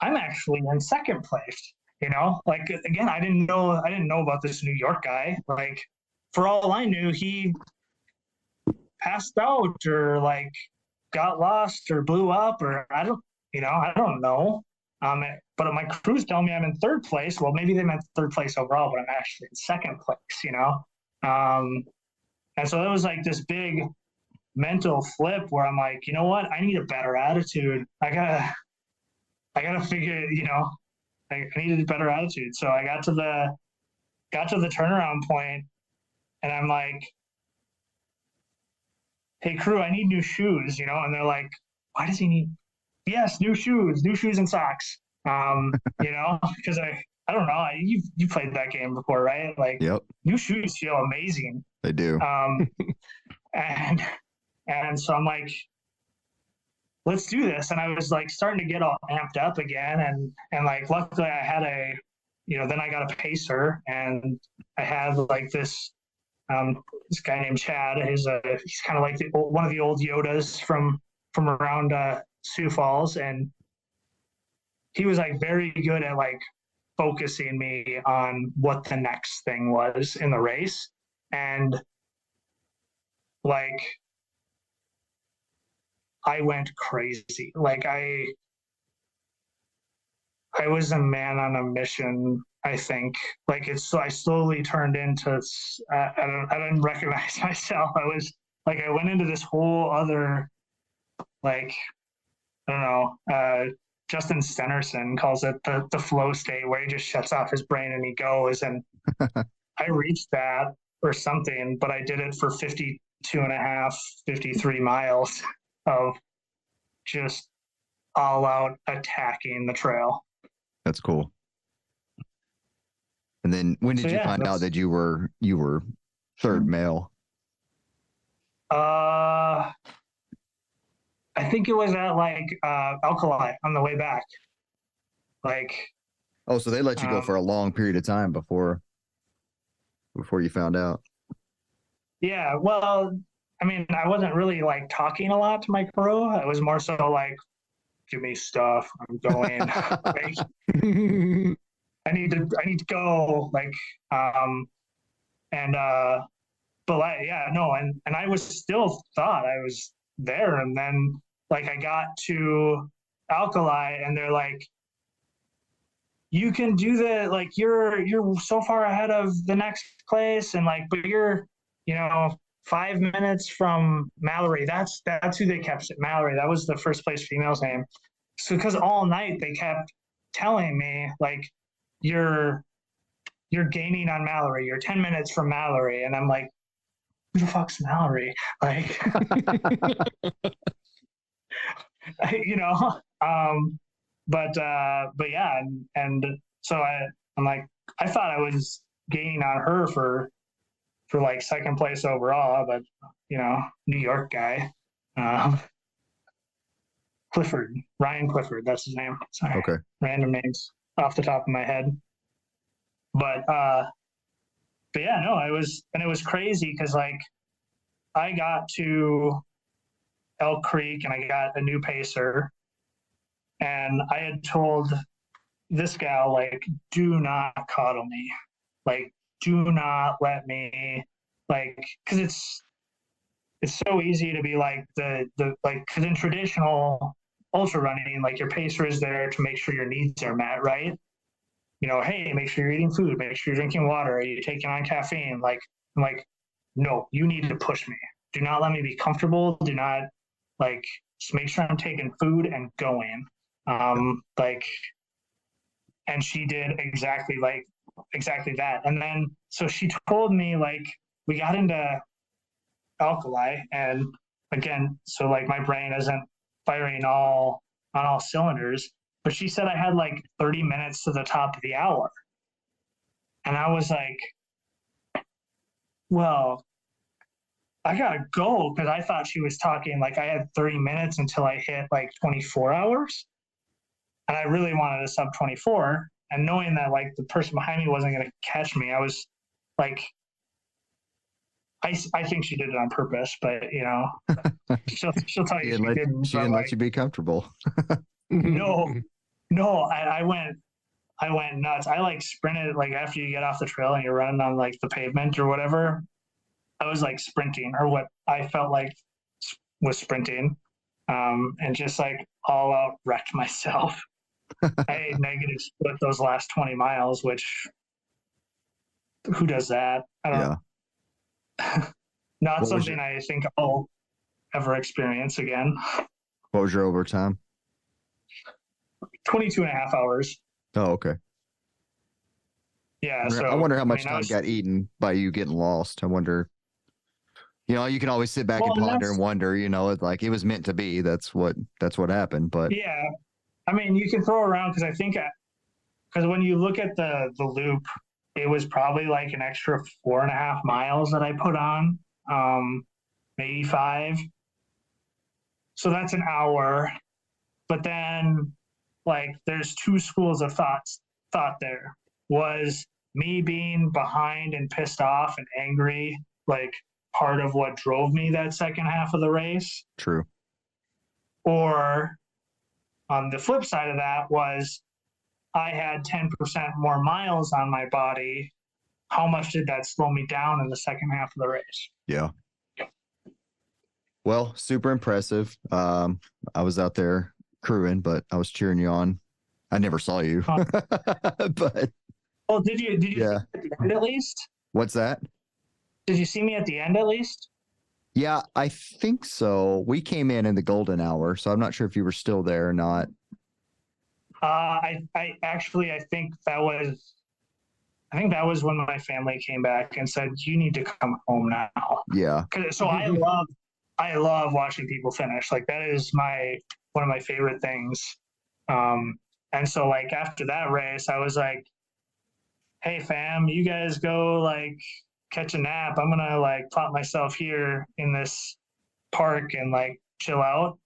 I'm actually in second place." You know, like again, I didn't know I didn't know about this New York guy. Like, for all I knew, he passed out or like got lost or blew up or I don't, you know, I don't know. Um, but my crew's telling me I'm in third place. Well, maybe they meant third place overall, but I'm actually in second place. You know, um, and so it was like this big mental flip where I'm like, you know what? I need a better attitude. I gotta, I gotta figure. You know, I, I needed a better attitude. So I got to the, got to the turnaround point, and I'm like, "Hey, crew, I need new shoes," you know, and they're like, "Why does he need?" Yes, new shoes, new shoes and socks. Um, you know, because I I don't know. You you played that game before, right? Like, Yep, new shoes feel amazing. they do. Um, and and so I'm like, let's do this. And I was like starting to get all amped up again. And and like luckily I had a, you know, then I got a pacer and I had like this um this guy named Chad. He's a he's kind of like the one of the old Yodas from from around uh, Sioux Falls, and he was like very good at like focusing me on what the next thing was in the race and like I went crazy. Like I I was a man on a mission. I think like it's I slowly turned into I, I don't I didn't recognize myself. I was like I went into this whole other like I don't know. Uh, Justin Stenerson calls it the the flow state where he just shuts off his brain and he goes. And I reached that or something, but I did it for 52 and a half, 53 miles of just all out attacking the trail. That's cool. And then when did So, you yeah, find out that you were you were third male? Uh, I think it was at like uh, Alkali on the way back. Like, Oh, so they let you go Um, for a long period of time before before you found out. yeah, well, I mean, I wasn't really like talking a lot to my crew. It was more so like, give me stuff. I'm going. I need to I need to go like um and uh but like yeah no and and I was still thought I was there and then like I got to Alkali and they're like you can do the like you're you're so far ahead of the next place and like but you're you know five minutes from Mallory that's that's who they kept it. Mallory that was the first place female's name so because all night they kept telling me like you're you're gaining on Mallory. You're 10 minutes from Mallory. And I'm like, who the fuck's Mallory? Like you know. Um but uh but yeah, and, and so I I'm like I thought I was gaining on her for for like second place overall, but you know, New York guy. Um Clifford, Ryan Clifford, that's his name. Sorry Okay. random names off the top of my head. But uh but yeah, no, I was and it was crazy because like I got to Elk Creek and I got a new pacer and I had told this gal like do not coddle me. Like do not let me like cuz it's it's so easy to be like the the like cuz in traditional ultra running, like your pacer is there to make sure your needs are met, right? You know, hey, make sure you're eating food, make sure you're drinking water, are you taking on caffeine? Like, I'm like, no, you need to push me. Do not let me be comfortable. Do not like just make sure I'm taking food and going. Um, like, and she did exactly like exactly that. And then so she told me like we got into alkali and again, so like my brain isn't firing all on all cylinders. But she said I had like 30 minutes to the top of the hour. And I was like, well, I gotta go because I thought she was talking like I had 30 minutes until I hit like 24 hours. And I really wanted a sub 24. And knowing that like the person behind me wasn't gonna catch me, I was like, I, s- I think she did it on purpose, but you know, she'll, she'll tell She you didn't, she let, didn't. she didn't like, let you be comfortable. No. No, I, I went I went nuts. I like sprinted like after you get off the trail and you're running on like the pavement or whatever. I was like sprinting or what I felt like was sprinting. Um, and just like all out wrecked myself. I ate negative split those last 20 miles, which who does that? I don't Yeah. Not What something I think I'll ever experience again. What was your overtime? 22 and a half hours. Oh, okay. yeah. I wonder, So I wonder how much mean, time was- got eaten by you getting lost. I wonder. You know, you can always sit back Well, and ponder and wonder. You know, like it was meant to be. That's what that's what happened. But Yeah, I mean, you can throw around because I think because when you look at the the loop, it was probably like an extra four and a half miles that I put on, um, maybe five. So that's an hour, but then like there's two schools of thoughts thought there was me being behind and pissed off and angry like part of what drove me that second half of the race true. or on the flip side of that was I had 10% more miles on my body. How much did that slow me down in the second half of the race? Yeah. Well, super impressive. Um, I was out there crewing, but I was cheering you on. I never saw you, Huh. but Well, did you did you Yeah. see me at the end at least? what's that? Did you see me at the end at least? Yeah, I think so. We came in in the golden hour, so I'm not sure if you were still there or not. Uh, I I actually I think that was I think that was when my family came back and said you need to come home now. Yeah, 'Cause- so I love I love watching people finish. Like that is my one of my favorite things. Um, and so like after that race, I was like, "Hey fam, you guys go like catch a nap. I'm gonna like plop myself here in this park and like chill out."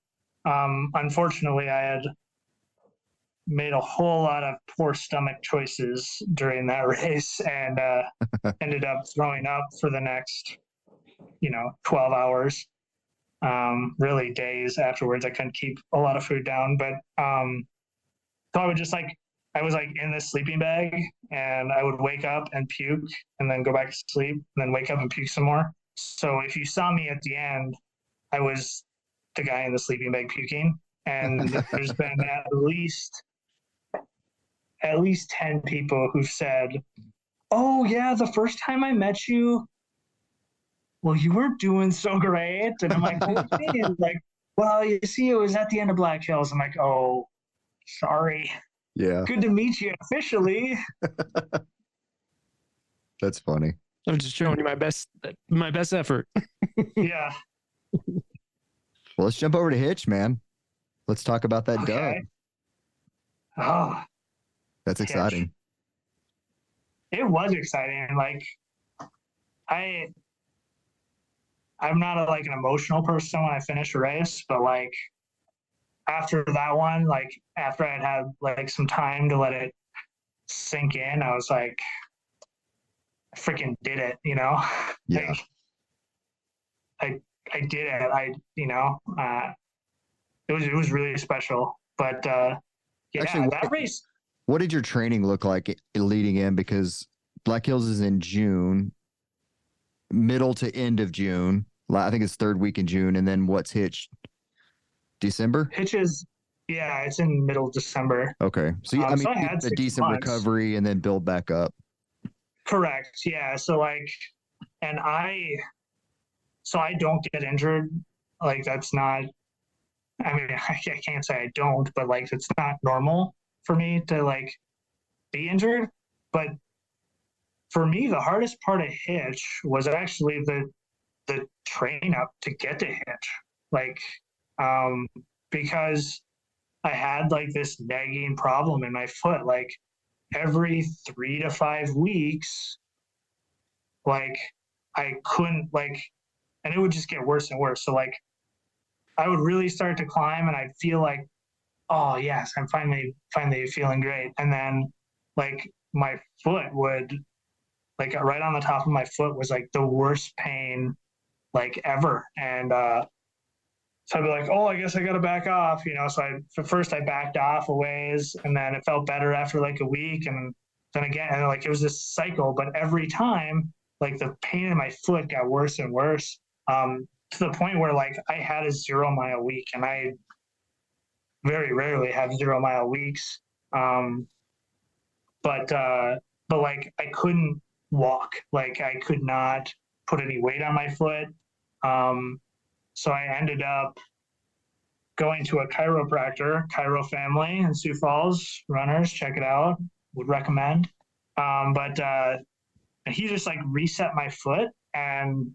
Um, unfortunately, I had made a whole lot of poor stomach choices during that race and uh, ended up throwing up for the next you know 12 hours um really days afterwards. I couldn't keep a lot of food down but um so i would just like i was like in this sleeping bag and i would wake up and puke and then go back to sleep and then wake up and puke some more. So if you saw me at the end i was the guy in the sleeping bag puking and there's been at least at least 10 people who've said oh yeah the first time i met you well, you weren't doing so great. And I'm like, what do you mean? Like, well, you see, it was at the end of Black Hills. I'm like, oh, sorry. yeah, Good to meet you officially. that's funny. I'm just showing you my best my best effort. Yeah. Well, let's jump over to Hitch, man. Let's talk about that dub. Okay. Oh, That's exciting. it was exciting. Like, I, I'm not a, like an emotional person when I finish a race, but like after that one, like after I'd had like some time to let it sink in, I was like, I freaking did it, you know? Yeah. Like, I I did it. I you know, uh, it was it was really special. But uh, yeah, Actually, that race. What did your training look like leading in? Because Black Hills is in June, middle to end of June. I think it's third week in June, and then what's Hitch? December. Hitches, yeah, it's in middle December. Okay, so you- I Um, mean, so I had a decent months. recovery and then build back up. Correct. Yeah. So like, and I, so I don't get injured. Like that's not. I mean, I, I can't say I don't, but like it's not normal for me to like be injured. But for me, the hardest part of hitch was actually the the train up to get to hitch. Like, um, because I had like this nagging problem in my foot. Like every three to five weeks, like I couldn't like, and it would just get worse and worse. So like, I would really start to climb, and I'd feel like, oh yes, I'm finally finally feeling great, and then like my foot would, like right on the top of my foot was like the worst pain, like ever, and uh, so I'd be like, oh, I guess I got to back off, you know. So I, for first, I backed off a ways, and then it felt better after like a week, and then again, and like it was this cycle. But every time, like the pain in my foot got worse and worse, um, to the point where like I had a zero mile week, and I very rarely have zero mile weeks. Um, but uh, but like I couldn't walk, like I could not put any weight on my foot. Um, so I ended up going to a chiropractor, Chiro Family in Sioux Falls. Runners, check it out. Would recommend. Um, but uh, he just like reset my foot and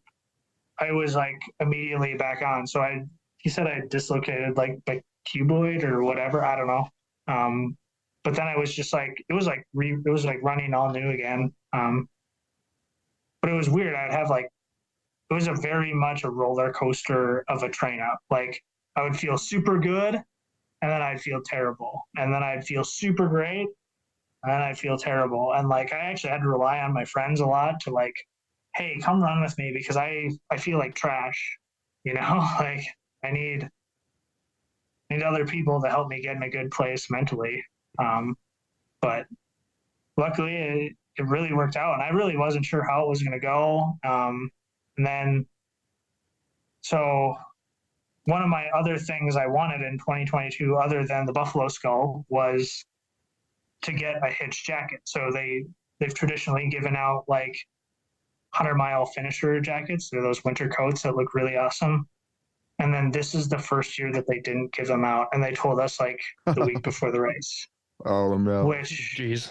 I was like immediately back on. So I, he said I dislocated like cuboid or whatever. I don't know. Um, but then I was just like, it was like re, it was like running all new again. Um, but it was weird. I'd have like, it was a very much a roller coaster of a train up. Like I would feel super good, and then I'd feel terrible, and then I'd feel super great, and then I'd feel terrible. And like I actually had to rely on my friends a lot to like, hey, come run with me because I I feel like trash. You know, like I need need other people to help me get in a good place mentally. Um, but luckily, it, it really worked out, and I really wasn't sure how it was going to go. Um, and then, so one of my other things I wanted in 2022, other than the Buffalo Skull, was to get a hitch jacket. So they they've traditionally given out like 100 mile finisher jackets. They're those winter coats that look really awesome. And then this is the first year that they didn't give them out, and they told us like the week before the race. Oh no! Which, Jeez.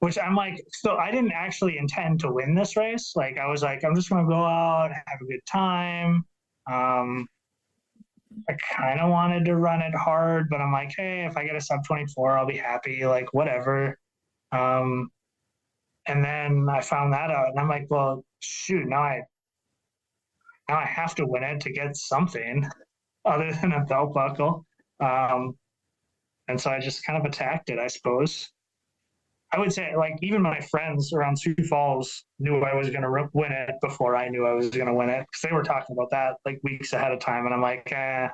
which I'm like, so I didn't actually intend to win this race. Like I was like, I'm just gonna go out, have a good time. Um, I kind of wanted to run it hard, but I'm like, hey, if I get a sub 24, I'll be happy. Like whatever. Um, and then I found that out, and I'm like, well, shoot, now I now I have to win it to get something other than a belt buckle. Um, and so I just kind of attacked it, I suppose. I would say, like, even my friends around Sioux Falls knew I was going to win it before I knew I was going to win it because they were talking about that like weeks ahead of time. And I'm like, eh,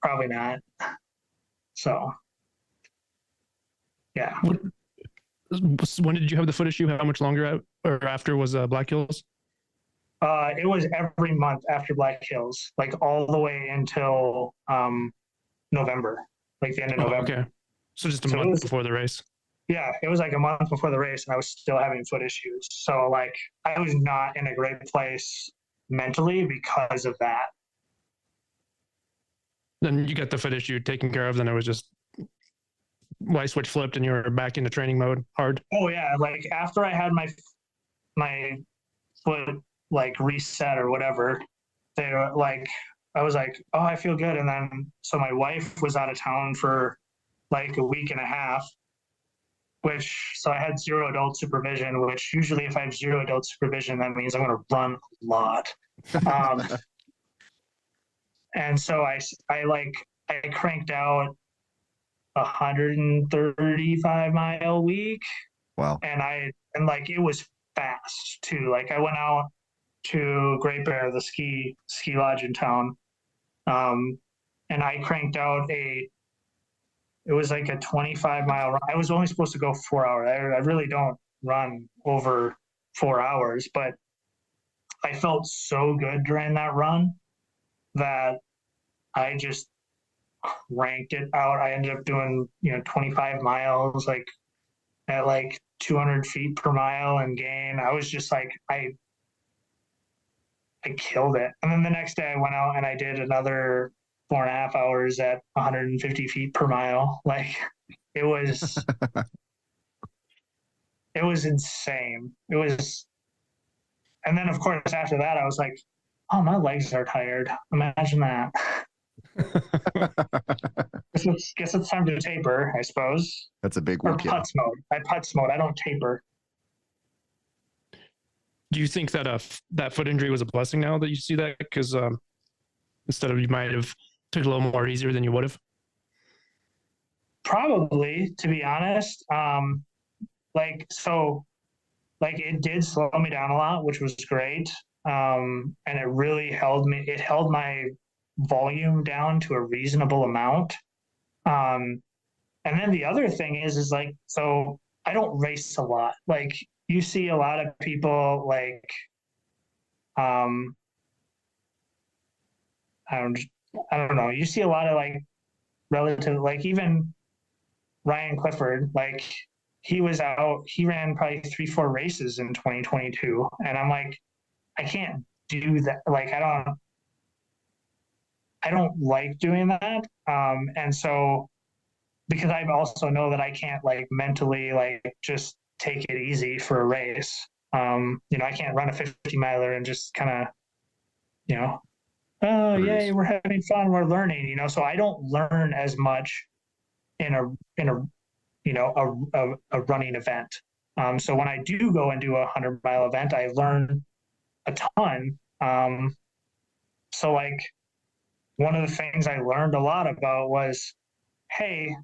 probably not. So, yeah. When did you have the foot issue? How much longer or after was uh, Black Hills? Uh, it was every month after Black Hills, like all the way until um, November, like the end of Oh, November. okay. So just a So month was- before the race. Yeah, it was like a month before the race, and I was still having foot issues. So like, I was not in a great place mentally because of that. Then you got the foot issue taken care of. Then it was just light switch flipped and you were back into training mode hard. Oh yeah, like after I had my my foot like reset or whatever, they were like I was like, oh, I feel good, and then so my wife was out of town for like a week and a half, which so I had zero adult supervision. Which usually, if I have zero adult supervision, that means I'm going to run a lot. Um, and so I I like I cranked out a 135 mile week Wow. and I and like it was fast too. Like I went out to Great Bear, the ski ski lodge in town, um, and I cranked out a. It was like a 25 mile run. I was only supposed to go four hours. I, I really don't run over four hours, but I felt so good during that run that I just cranked it out. I ended up doing you know 25 miles like at like 200 feet per mile and gain. I was just like, I, I killed it. And then the next day I went out and I did another four and a half hours at 150 feet per mile. Like it was, it was insane. It was, and then of course after that I was like, oh, my legs are tired. Imagine that. guess, it's, guess it's time to taper, I suppose. That's a big Or weekend. putz mode. I putz mode. I don't taper. Do you think that uh that foot injury was a blessing now that you see that? Because um, instead of you might have took a little more easier than you would have. Probably, to be honest. Um, like so, like it did slow me down a lot, which was great. Um, and it really held me. It held my volume down to a reasonable amount. Um, and then the other thing is, is like so I don't race a lot. Like you see a lot of people like, um, I don't, I don't know. You see a lot of like relative, like even Ryan Clifford, like he was out, he ran probably three, four races in 2022. And I'm like, I can't do that. Like, I don't, I don't like doing that. Um, and so, because I also know that I can't like mentally like just take it easy for a race. Um, you know, I can't run a 50 miler and just kind of, you know, oh yay, we're having fun, we're learning, you know. So I don't learn as much in a in a you know a a, a running event. Um, so when I do go and do a hundred mile event, I learn a ton. Um, so like one of the things I learned a lot about was, hey,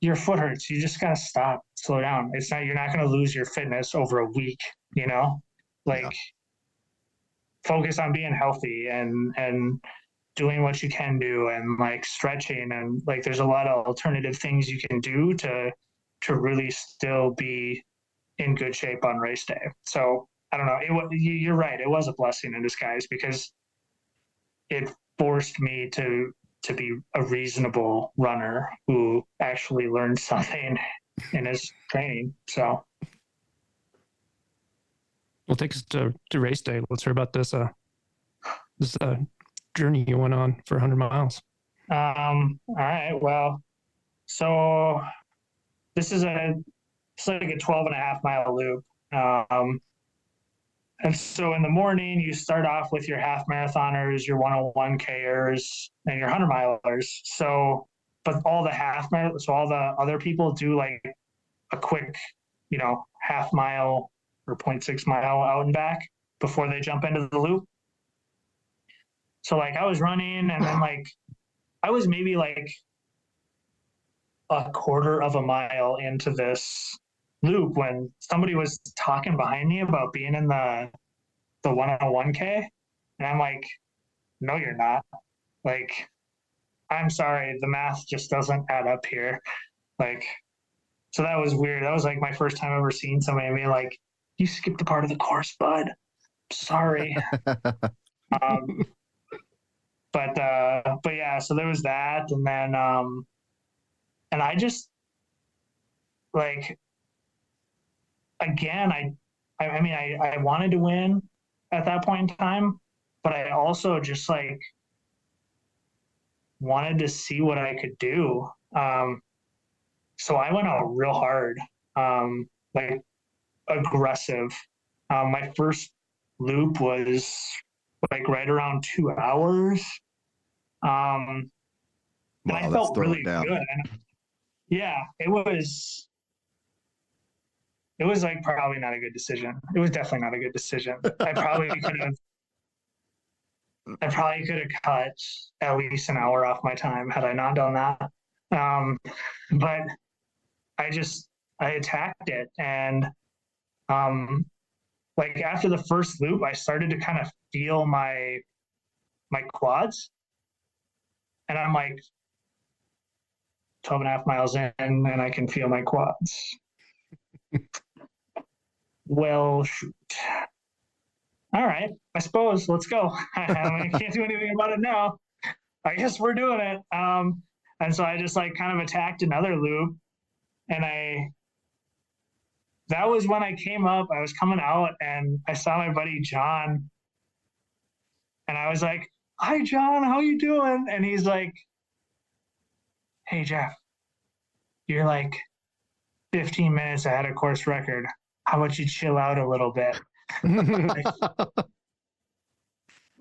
your foot hurts. You just gotta stop, slow down. It's not you're not gonna lose your fitness over a week, you know? Like yeah. focus on being healthy and and doing what you can do and like stretching and like there's a lot of alternative things you can do to to really still be in good shape on race day. So I don't know. It you're right. It was a blessing in disguise because it forced me to to be a reasonable runner who actually learned something in his training. So, well, take us to, to race day. Let's hear about this uh this uh journey you went on for 100 miles. Um. All right. Well, so this is a it's like a 12 and a half mile loop. Um, and so in the morning, you start off with your half marathoners, your 101 Kers, and your 100 milers. So, but all the half so all the other people do like a quick, you know, half mile or 0.6 mile out and back before they jump into the loop. So, like, I was running and then, like, I was maybe like a quarter of a mile into this loop when somebody was talking behind me about being in the the 101k and i'm like no you're not. Like i'm sorry the math just doesn't add up here. Like so that was weird. That was like my first time ever seeing somebody being like you skipped a part of the course bud. Sorry. Um, but uh but yeah so there was that. And then um and i just like again, I, I, mean, I, I wanted to win at that point in time, but I also just like wanted to see what I could do. Um, so I went out real hard, um, like aggressive. Um, my first loop was like right around two hours. Um, wow, and I felt really good. Yeah, it was it was like probably not a good decision. It was definitely not a good decision. I probably could have I probably could have cut at least an hour off my time had I not done that. Um, but I just I attacked it and um, like after the first loop I started to kind of feel my my quads and I'm like 12 and a half miles in and I can feel my quads. Well, shoot. All right, I suppose let's go. I can't do anything about it now. I guess we're doing it. Um, and so I just like kind of attacked another loop, and I. That was when I came up. I was coming out, and I saw my buddy John, and I was like, "Hi, John, how you doing?" And he's like, "Hey, Jeff, you're like 15 minutes ahead of course record how about you chill out a little bit?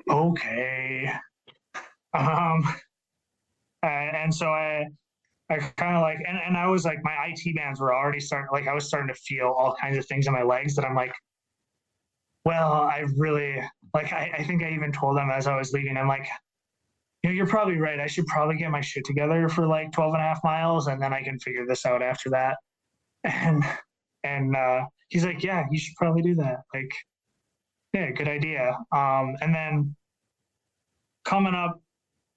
okay. Um, and, and so I, I kind of like, and, and I was like, my IT bands were already starting, like, I was starting to feel all kinds of things in my legs that I'm like, well, I really, like, I, I think I even told them as I was leaving, I'm like, you know, you're probably right. I should probably get my shit together for like 12 and a half miles and then I can figure this out after that. And, and, uh, he's like, yeah, you should probably do that. Like, yeah, good idea. Um, and then coming up,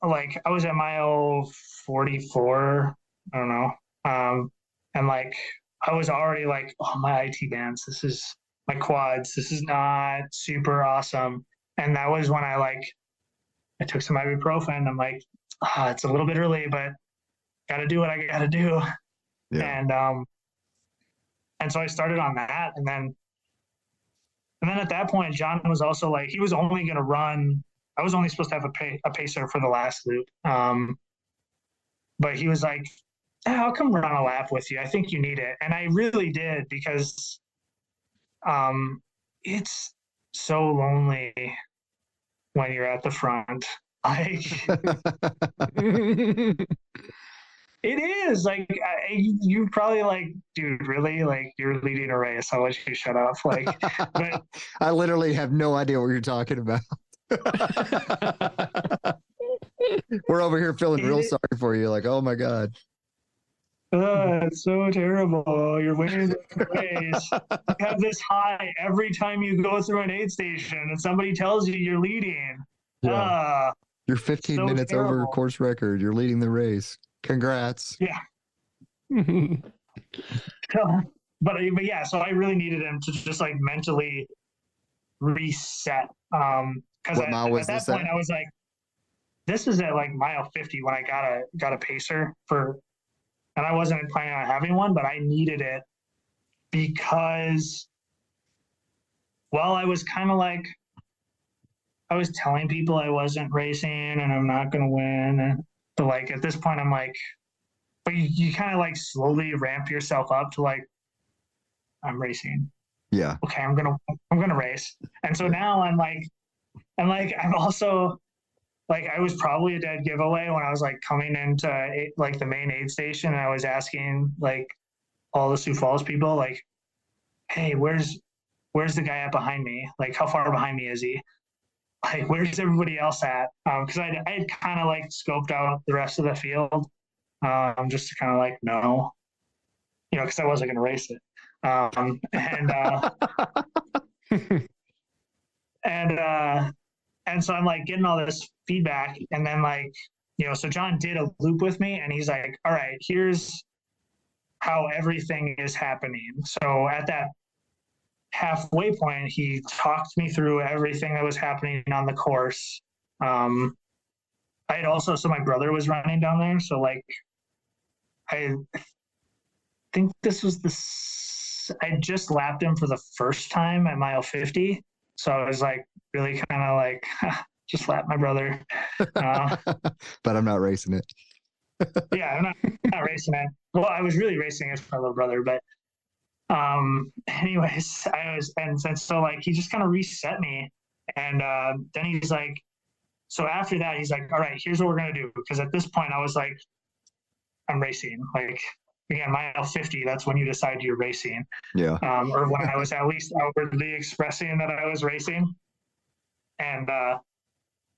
like I was at mile 44, I don't know. Um, and like I was already like, oh, my IT bands, this is my quads, this is not super awesome. And that was when I like, I took some ibuprofen. I'm like, oh, it's a little bit early, but got to do what I got to do. Yeah. And um, and so I started on that, and then and then at that point, John was also like he was only going to run. I was only supposed to have a, pay, a pacer for the last loop, um, but he was like, I'll come run a lap with you. I think you need it. And I really did because um, it's so lonely when you're at the front. Like, it is like I, you probably like, dude, really? Like, you're leading a race. I'll let you shut up. Like, but I literally have no idea what you're talking about. We're over here feeling real sorry for you. Like, oh my god. uh, it's so terrible. You're winning the race. You have this high every time you go through an aid station and somebody tells you you're leading. Yeah. Ah, You're 15 so minutes over course record. You're leading the race. Congrats. So, but but yeah, so I really needed him to just like mentally reset. Um, because What mile was at that this at? point I was like, this is at like mile fifty when I got a got a pacer for, and I wasn't planning on having one, but I needed it because, well, I was kind of like. I was telling people I wasn't racing and I'm not going to win. And, but like at this point, I'm like, but you, you kind of like slowly ramp yourself up to like i'm racing. Yeah. okay i'm gonna i'm gonna race. And so now i'm like and like i'm also like i was probably a dead giveaway when i was like coming into like the main aid station and i was asking like all the sioux falls people like hey where's where's the guy up behind me? Like how far behind me is he like where's everybody else at um because i i had kind of like scoped out the rest of the field um, just to kind of like know, you know, because I wasn't going to race it. Um, and uh, and uh, and so I'm like getting all this feedback, and then like you know, so John did a loop with me, and he's like, "All right, here's how everything is happening." So at that halfway point, he talked me through everything that was happening on the course. Um, I had also, so my brother was running down there, so like I think this was the I just lapped him for the first time at mile 50. So I was like really kind of like just lap my brother. Uh, but I'm not racing it. yeah, I'm not, not racing it. Well, I was really racing it for my little brother, but um anyways, I was and, and so like he just kind of reset me and uh, then he's like so after that he's like all right here's what we're gonna do because at this point I was like I'm racing like again mile 50 that's when you decide you're racing Yeah. um, or when I was at least outwardly expressing that I was racing. And uh,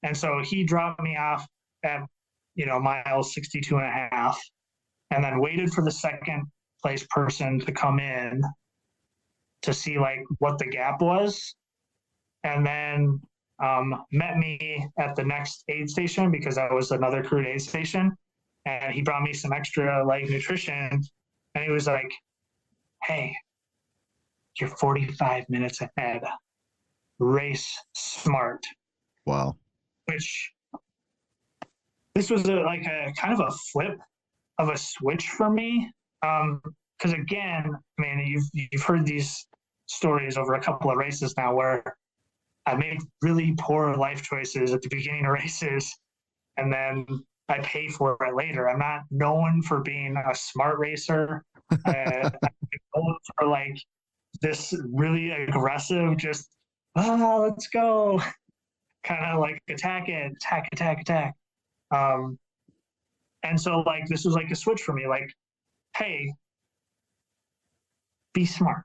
and so he dropped me off at you know mile 62 and a half and then waited for the second place person to come in to see like what the gap was and then um, met me at the next aid station because that was another crewed aid station and he brought me some extra like nutrition and he was like hey you're 45 minutes ahead. Race smart, Wow. which this was a, like a kind of a flip of a switch for me. Um, because again, I mean, you've you've heard these stories over a couple of races now where I made really poor life choices at the beginning of races, and then I pay for it later. I'm not known for being a smart racer. I'm known for like this really aggressive, just ah, let's go, kind of like attack it, attack, attack, attack. Um, and so like this was like a switch for me, like, hey, be smart.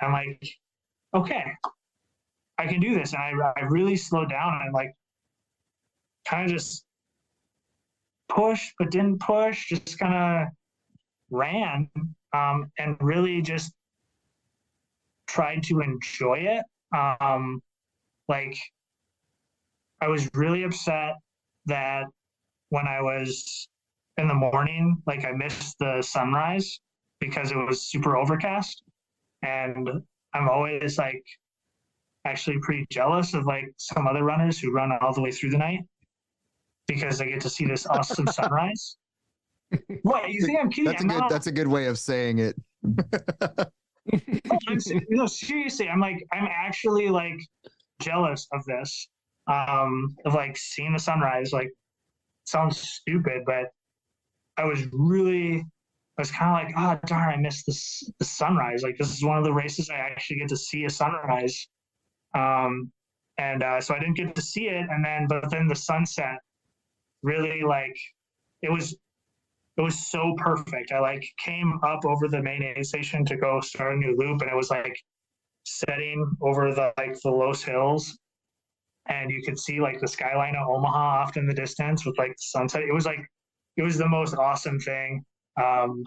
I'm like, okay, I can do this, and I I really slowed down and like kind of just pushed but didn't push, just kind of ran um, and really just tried to enjoy it. Um, like, I was really upset that when I was in the morning, like I missed the sunrise because it was super overcast. And I'm always like actually pretty jealous of like some other runners who run all the way through the night because they get to see this awesome sunrise. What you think I'm kidding? That's a I'm good not- that's a good way of saying it. I'm no, seriously, I'm like, I'm actually like jealous of this. Um, of like seeing the sunrise. Like, sounds stupid, but I was really, I was kind of like, oh darn, I missed this the sunrise. Like this is one of the races I actually get to see a sunrise. Um, and uh, so I didn't get to see it, and then but then the sunset really like it was it was so perfect. I like came up over the main aid station to go start a new loop, and it was like setting over the like the Loess Hills, and you could see like the skyline of Omaha off in the distance with like the sunset. It was like it was the most awesome thing, um,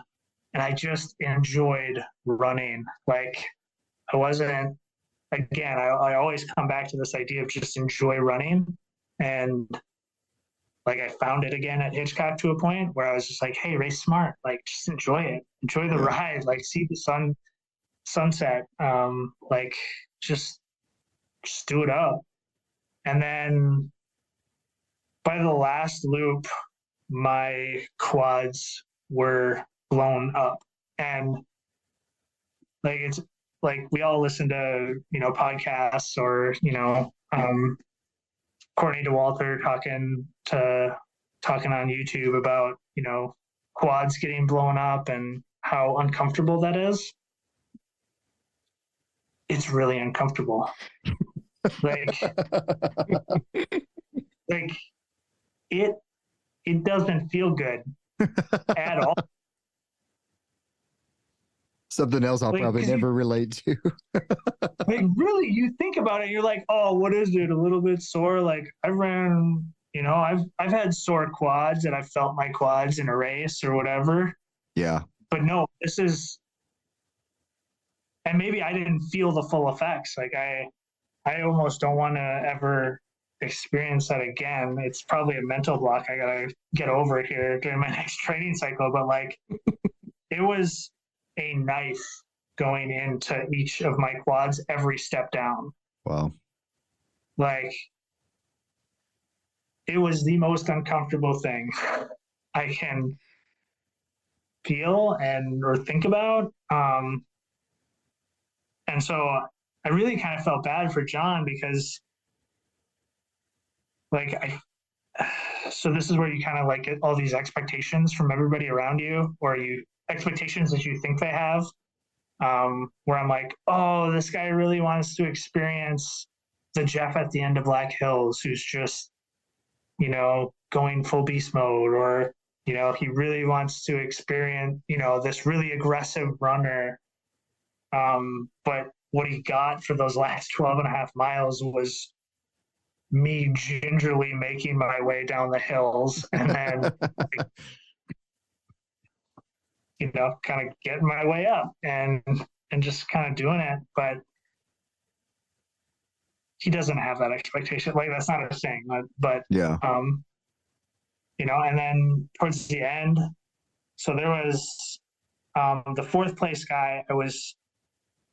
and I just enjoyed running. Like I wasn't again. I, I always come back to this idea of just enjoy running, and like I found it again at Hitchcock to a point where I was just like, hey, race smart, like just enjoy it, enjoy the ride, like see the sun sunset, um, like just just do it up. And then by the last loop, my quads were blown up. And like it's like we all listen to, you know, podcasts or, you know, um, Courtney Dauwalter talking to talking on YouTube about you know quads getting blown up and how uncomfortable that is. It's really uncomfortable. like, like it it doesn't feel good at all. Something else I'll like, probably never you, relate to. like really, you think about it, you're like, oh, what is it? A little bit sore. Like I ran, you know, I've I've had sore quads and I felt my quads in a race or whatever. Yeah. But no, this is and maybe I didn't feel the full effects. Like I I almost don't want to ever experience that again. It's probably a mental block I gotta get over here during my next training cycle. But like it was a knife going into each of my quads every step down. Wow. Like it was the most uncomfortable thing I can feel and or think about. Um, and so I really kind of felt bad for John because like I so this is where you kind of like get all these expectations from everybody around you or you expectations that you think they have. Um, where I'm like, oh, this guy really wants to experience the Jeff at the end of Black Hills, who's just, you know, going full beast mode, or, you know, he really wants to experience, you know, this really aggressive runner. Um, but what he got for those last 12 and a half miles was me gingerly making my way down the hills and then you know, kind of getting my way up and and just kind of doing it. But he doesn't have that expectation. Like that's not a thing. But, but yeah, um, you know, and then towards the end, so there was um the fourth place guy. I was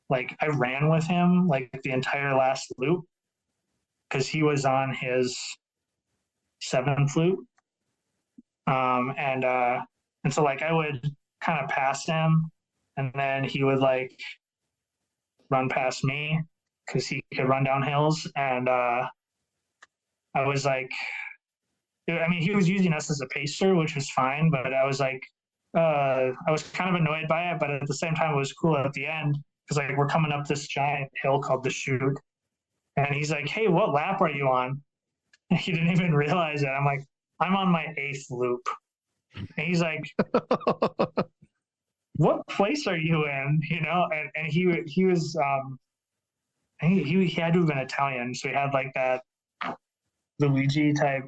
like I ran with him like the entire last loop because he was on his seventh loop. Um, and uh, and so like I would kind of pass him, and then he would like run past me because he could run down hills, and uh, I was like, I mean, he was using us as a pacer, which was fine, but I was like, uh, I was kind of annoyed by it, but at the same time, it was cool at the end because like we're coming up this giant hill called the Chute, and he's like, "Hey, what lap are you on?" And he didn't even realize it. I'm like, "I'm on my eighth loop." And he's like, "What place are you in?" You know, and, and he he was um, he, he had to have been Italian, so he had like that Luigi type.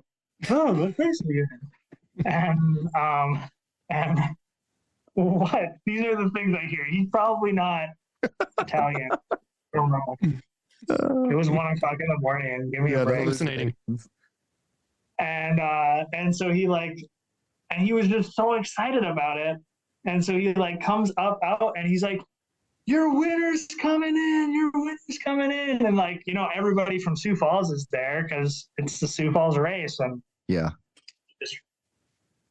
Oh, what place are you in? And um, and what? These are the things I hear. He's probably not Italian. I don't know. It was one o'clock in the morning. Give me yeah, a break. Hallucinating. And uh, and so he like and he was just so excited about it. And so he like comes up out and he's like, Your winner's coming in, your winner's coming in. And like, you know, everybody from Sioux Falls is there because it's the Sioux Falls race. And yeah. It's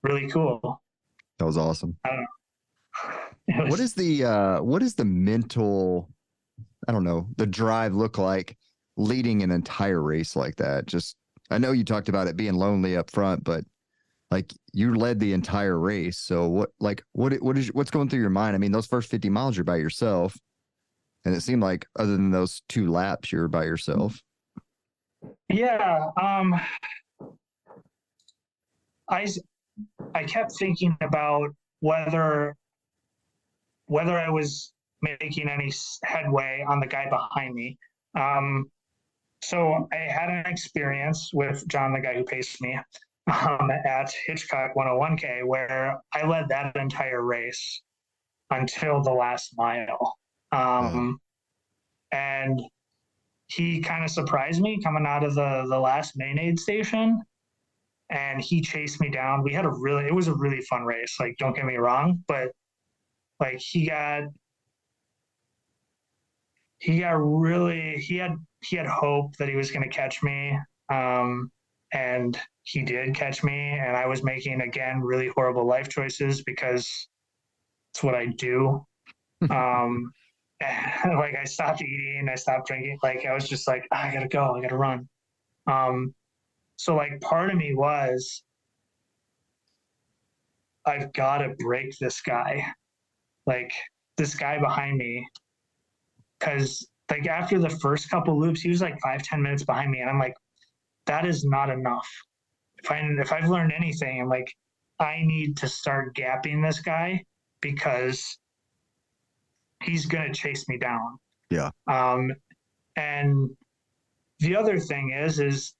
really cool. That was awesome. I don't know. Was, what is the uh what is the mental I don't know, the drive look like leading an entire race like that? Just I know you talked about it being lonely up front, but like you led the entire race. So what, like, what, what is, what's going through your mind? I mean, those first 50 miles you're by yourself. And it seemed like other than those two laps, you're by yourself. Yeah. Um, I, I kept thinking about whether, whether I was making any headway on the guy behind me. Um, so I had an experience with John, the guy who paced me, um, at Hitchcock 101K, where I led that entire race until the last mile. Um, And he kind of surprised me coming out of the, the last main aid station. And he chased me down. We had a really, it was a really fun race. Like, don't get me wrong, but like he got, he got really, he had, he had hope that he was going to catch me. Um, and he did catch me and i was making again really horrible life choices because it's what i do um like i stopped eating i stopped drinking like i was just like oh, i gotta go i gotta run um so like part of me was i've got to break this guy like this guy behind me because like after the first couple loops he was like five ten minutes behind me and i'm like that is not enough if I if I've learned anything, I'm like, I need to start gapping this guy because he's gonna chase me down. Yeah. Um, and the other thing is, is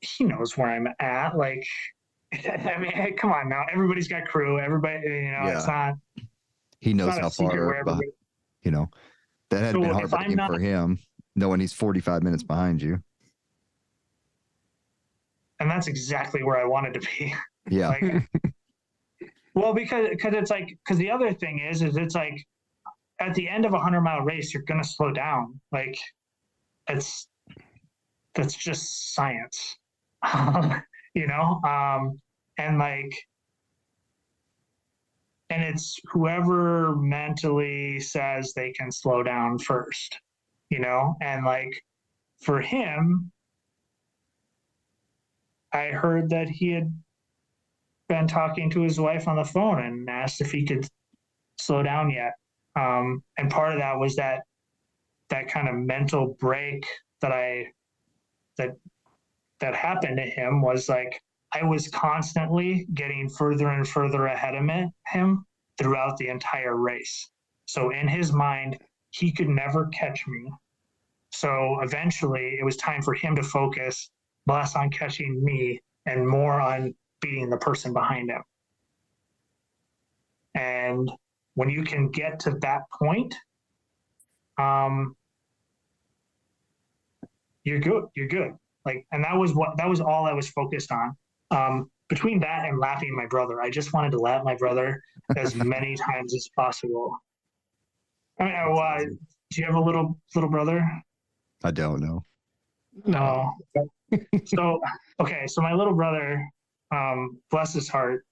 he knows where I'm at. Like, I mean, hey, come on now. Everybody's got crew. Everybody, you know, yeah. it's not. He knows how far. Behind, you know, that had so been heartbreaking not, for him, knowing he's 45 minutes behind you and that's exactly where I wanted to be. Yeah. like, well, because because it's like because the other thing is is it's like at the end of a hundred mile race you're gonna slow down. Like it's that's just science, you know. Um, and like and it's whoever mentally says they can slow down first, you know. And like for him, I heard that he had been talking to his wife on the phone and asked if he could slow down yet. Um, and part of that was that that kind of mental break that I that that happened to him was like I was constantly getting further and further ahead of him throughout the entire race. So in his mind, he could never catch me. So eventually, it was time for him to focus less on catching me and more on beating the person behind him. And when you can get to that point, um, you're good. You're good. Like, and that was what that was all I was focused on. Um, between that and laughing my brother, I just wanted to laugh my brother as many times as possible. I mean, uh, do you have a little little brother? I don't know. No so okay, so my little brother, um, bless his heart,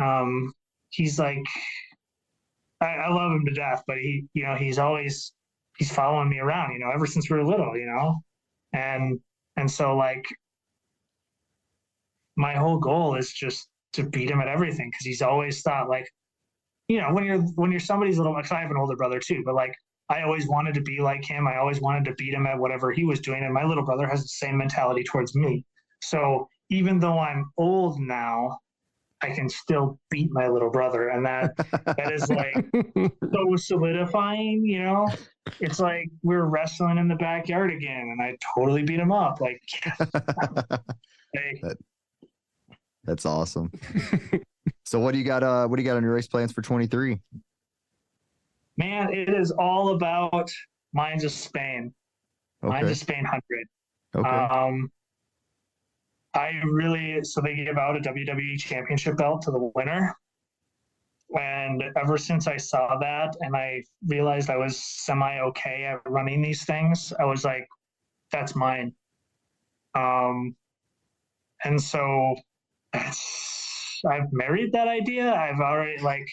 um, he's like, I, I love him to death, but he, you know, he's always he's following me around, you know, ever since we were little, you know, and and so like my whole goal is just to beat him at everything because he's always thought like, you know, when you're when you're somebody's little, because I have an older brother too, but like I always wanted to be like him. I always wanted to beat him at whatever he was doing. And my little brother has the same mentality towards me. So even though I'm old now, I can still beat my little brother. And that that is like so solidifying, you know? It's like we're wrestling in the backyard again and I totally beat him up. Like hey. That, that's awesome. so what do you got uh what do you got on your race plans for 23? Man, it is all about Mines of Spain. Okay. Mines of Spain 100. Okay. Um, I really, so they give out a WWE championship belt to the winner. And ever since I saw that and I realized I was semi okay at running these things, I was like, that's mine. Um, and so I've married that idea. I've already like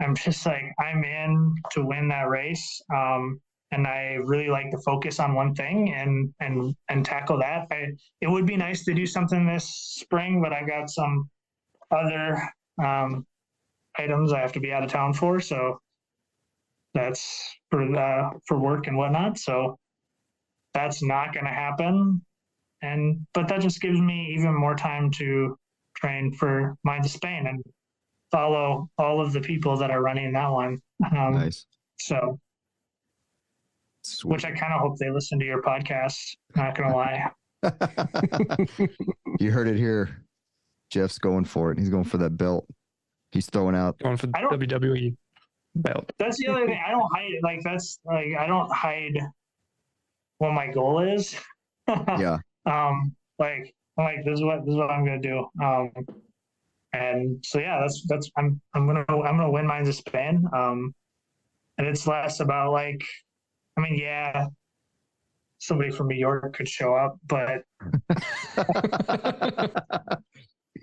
I'm just like I'm in to win that race, um, and I really like to focus on one thing and and and tackle that. I, it would be nice to do something this spring, but I got some other um, items I have to be out of town for. So that's for uh, for work and whatnot. So that's not going to happen. And but that just gives me even more time to train for Mines of Spain and follow all of the people that are running that one. Um, Nice. So, Sweet. which I kind of hope they listen to your podcast. Not gonna lie. you heard it here. Jeff's going for it. He's going for that belt. He's throwing out. Going for the WWE belt. That's the other thing. I don't hide. Like that's like I don't hide what my goal is. Yeah. um like I'm like this is what this is what I'm gonna do. Um and so yeah, that's that's I'm I'm gonna I'm gonna win Mines of Spain. Um and it's less about like I mean yeah somebody from New York could show up, but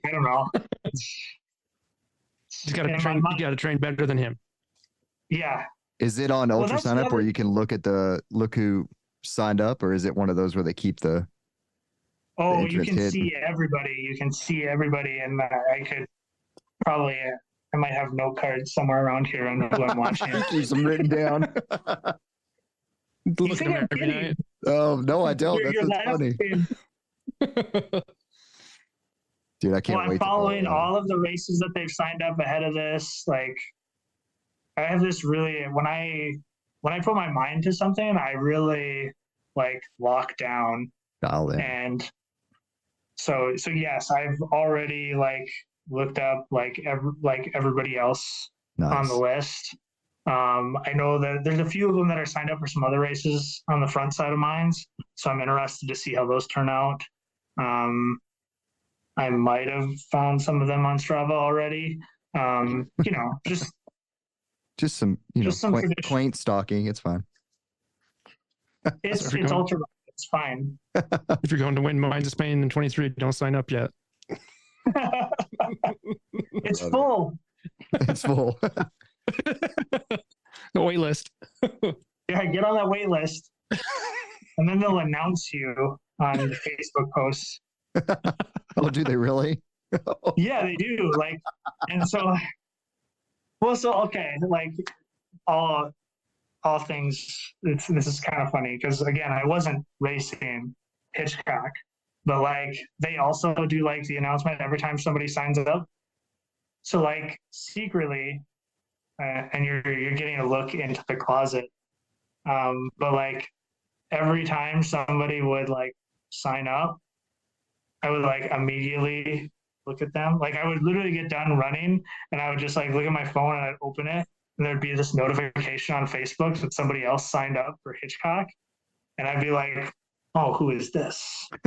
I don't know. You got to train. mind- You got to train better than him. yeah. Is it on Well, UltraSignup where you can look at the look who signed up, or is it one of those where they keep the? Oh, you can hidden. see everybody. You can see everybody, and I could probably. Uh, I might have note cards somewhere around here on who I'm watching. Keeps them written down. Look at think I'm every kidding? oh no, I don't. You're- That's you're funny, dude. I can't Well, I'm wait. to following all of the races that they've signed up ahead of this. Like, I have this really when I when I put my mind to something, I really like lock down Dial in. and so so yes i've already like looked up like every, like everybody else on the list. Um i know that there's a few of them that are signed up for some other races on the front side of mines so i'm interested to see how those turn out. Um i might have found some of them on strava already. Um you know just Just some, you know, Just some quaint, quaint stalking. It's fine. it's it's ultra it's fine If you're going to win Mines of Spain in 23, don't sign up yet. it's Love it. full It's full. The wait list. Yeah, get on that wait list. and then they'll announce you on the Facebook posts. oh, do they really? Yeah, they do. Like, and so, well, so, okay, like, all, all things, it's, this is kind of funny because, again, I wasn't racing Hitchcock, but like, they also do like the announcement every time somebody signs up. So, like, secretly, uh, and you're, you're getting a look into the closet um, but like every time somebody would like sign up, I would like immediately look at them. Like I would literally get done running and I would just like look at my phone and I'd open it and there'd be this notification on Facebook that somebody else signed up for Hitchcock. And I'd be like, oh, who is this?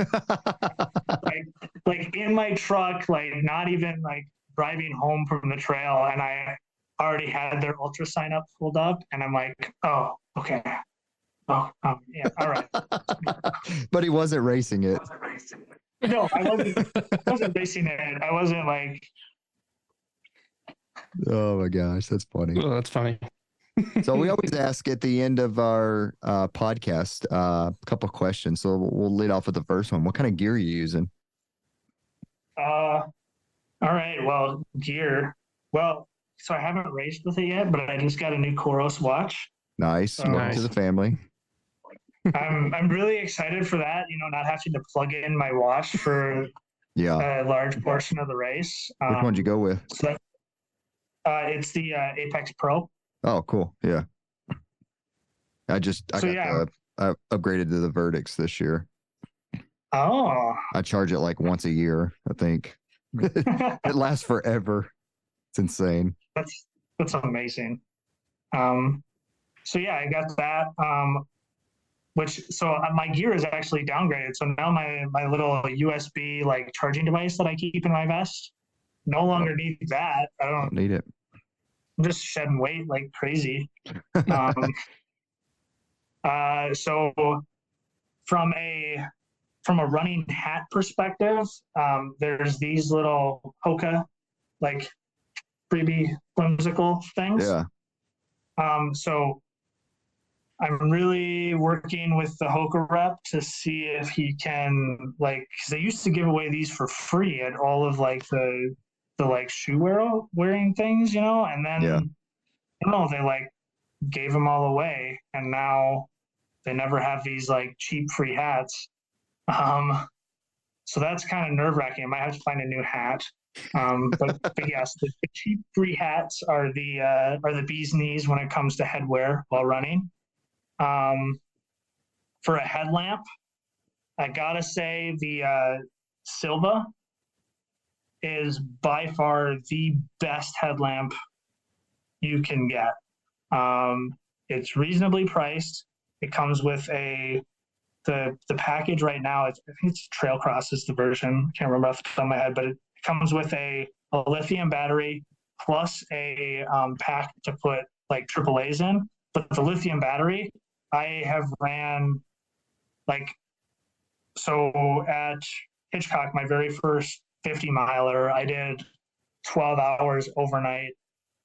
like in my truck, like not even like driving home from the trail, and I already had their UltraSignup pulled up, and I'm like, oh, okay, oh, um, yeah, all right. but he wasn't racing it. No, I wasn't. I wasn't racing it. I wasn't like. Oh my gosh, that's funny. Oh, that's funny. so we always ask at the end of our uh, podcast uh, a couple questions. So we'll- we'll lead off with the first one. What kind of gear are you using? Uh, all right. Well, gear. Well, so I haven't raced with it yet, but I just got a new Coros watch. Nice. Welcome Nice. to the family. I'm I'm really excited for that. You know, not having to plug in my watch for Yeah. a large portion of the race. Which Um, one'd you go with? So that, uh, it's the uh, Apex Pro. Oh, cool. Yeah. I just I So, got yeah. the I upgraded to the Vertix this year. Oh, I charge it like once a year, I think. it lasts forever. It's insane. that's that's amazing. Um, so yeah, I got that. Um, which so uh, my gear is actually downgraded. So now my my little USB like charging device that I keep in my vest no longer need that. I don't. Don't need it. I'm just shedding weight like crazy. Um, uh, so from a from a running hat perspective, um, there's these little Hoka like freebie whimsical things. Yeah. Um, so I'm really working with the Hoka rep to see if he can like because they used to give away these for free at all of like the the like shoe wear wearing things, you know, and then Yeah. I don't know, they like gave them all away and now they never have these like cheap free hats. Um so that's kind of nerve wracking. I might have to find a new hat. Um, but, but yes, the, the cheap free hats are the uh, are the bee's knees when it comes to headwear while running. Um, for a headlamp, I gotta say the uh, Silva is by far the best headlamp you can get. Um, it's reasonably priced. It comes with a the the package right now. It's, I think it's Trail Cross is the version. I can't remember off the top of my head, but it comes with a, a lithium battery plus a um, pack to put like AAA's in. But the lithium battery, I have ran like so at Hitchcock, my very first 50 miler, I did 12 hours overnight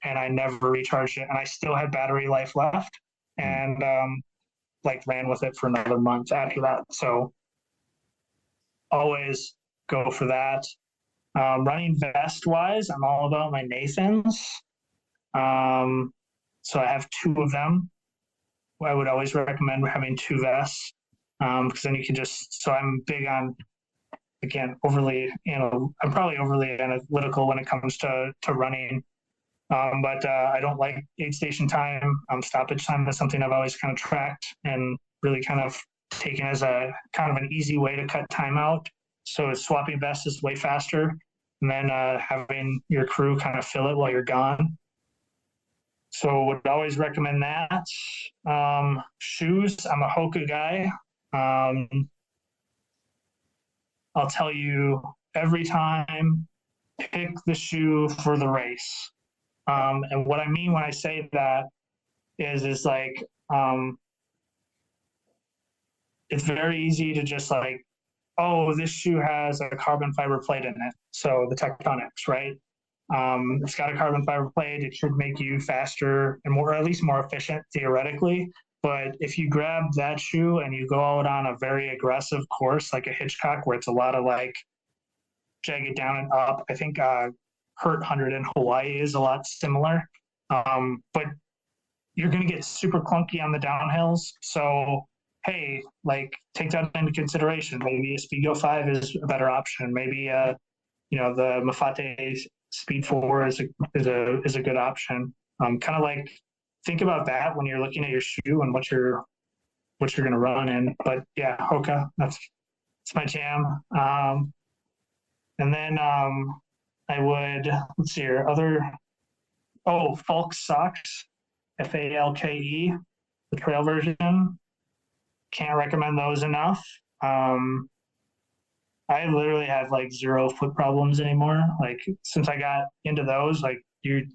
and I never recharged it. And I still had battery life left and um, like ran with it for another month after that. So always go for that. Um, running vest wise, I'm all about my Nathans. Um, so I have two of them. I would always recommend having two vests um, because then you can just. So I'm big on again overly you know I'm probably overly analytical when it comes to to running. Um, but uh, I don't like aid station time. Um, stoppage time is something I've always kind of tracked and really kind of taken as a kind of an easy way to cut time out. So swapping vests is way faster, and then uh, having your crew kind of fill it while you're gone. So would always recommend that. Um, shoes, I'm a Hoka guy. Um, I'll tell you every time, pick the shoe for the race. Um, and what I mean when I say that is, is like, um, it's very easy to just like, oh, this shoe has a carbon fiber plate in it. So the Tecton X, right? Um, it's got a carbon fiber plate. It should make you faster and more, or at least more efficient theoretically. But if you grab that shoe and you go out on a very aggressive course like a Hitchcock, where it's a lot of like jagged down and up, I think uh, Hurt 100 in Hawaii is a lot similar. Um, but you're going to get super clunky on the downhills. So, hey, like take that into consideration. Maybe a Speedgoat 5 is a better option. Maybe, uh, you know, the Mafate Speed 4 is a, is a, is a good option. Um, kind of like think about that when you're looking at your shoe and what you're what you're going to run in. But yeah, Hoka, that's that's my jam. Um, and then um, I would let's see here other oh Falke socks, F A L K E, the trail version. Can't recommend those enough. Um, I literally have like zero foot problems anymore. Like since I got into those, like you,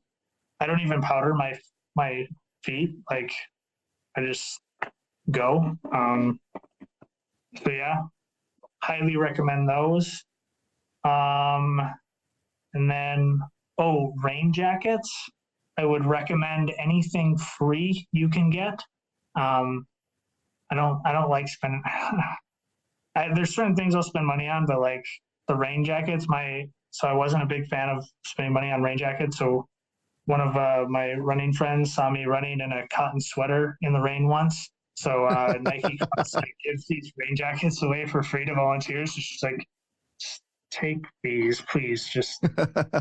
I don't even powder my my feet. Like I just go. Um, so yeah, highly recommend those. Um, and then oh, rain jackets. I would recommend anything free you can get. Um, I don't I don't like spending. I, there's certain things I'll spend money on, but like the rain jackets, my so I wasn't a big fan of spending money on rain jackets. So one of uh, my running friends saw me running in a cotton sweater in the rain once. So uh, Nike like, gives these rain jackets away for free to volunteers. So she's like, take these, please. Just,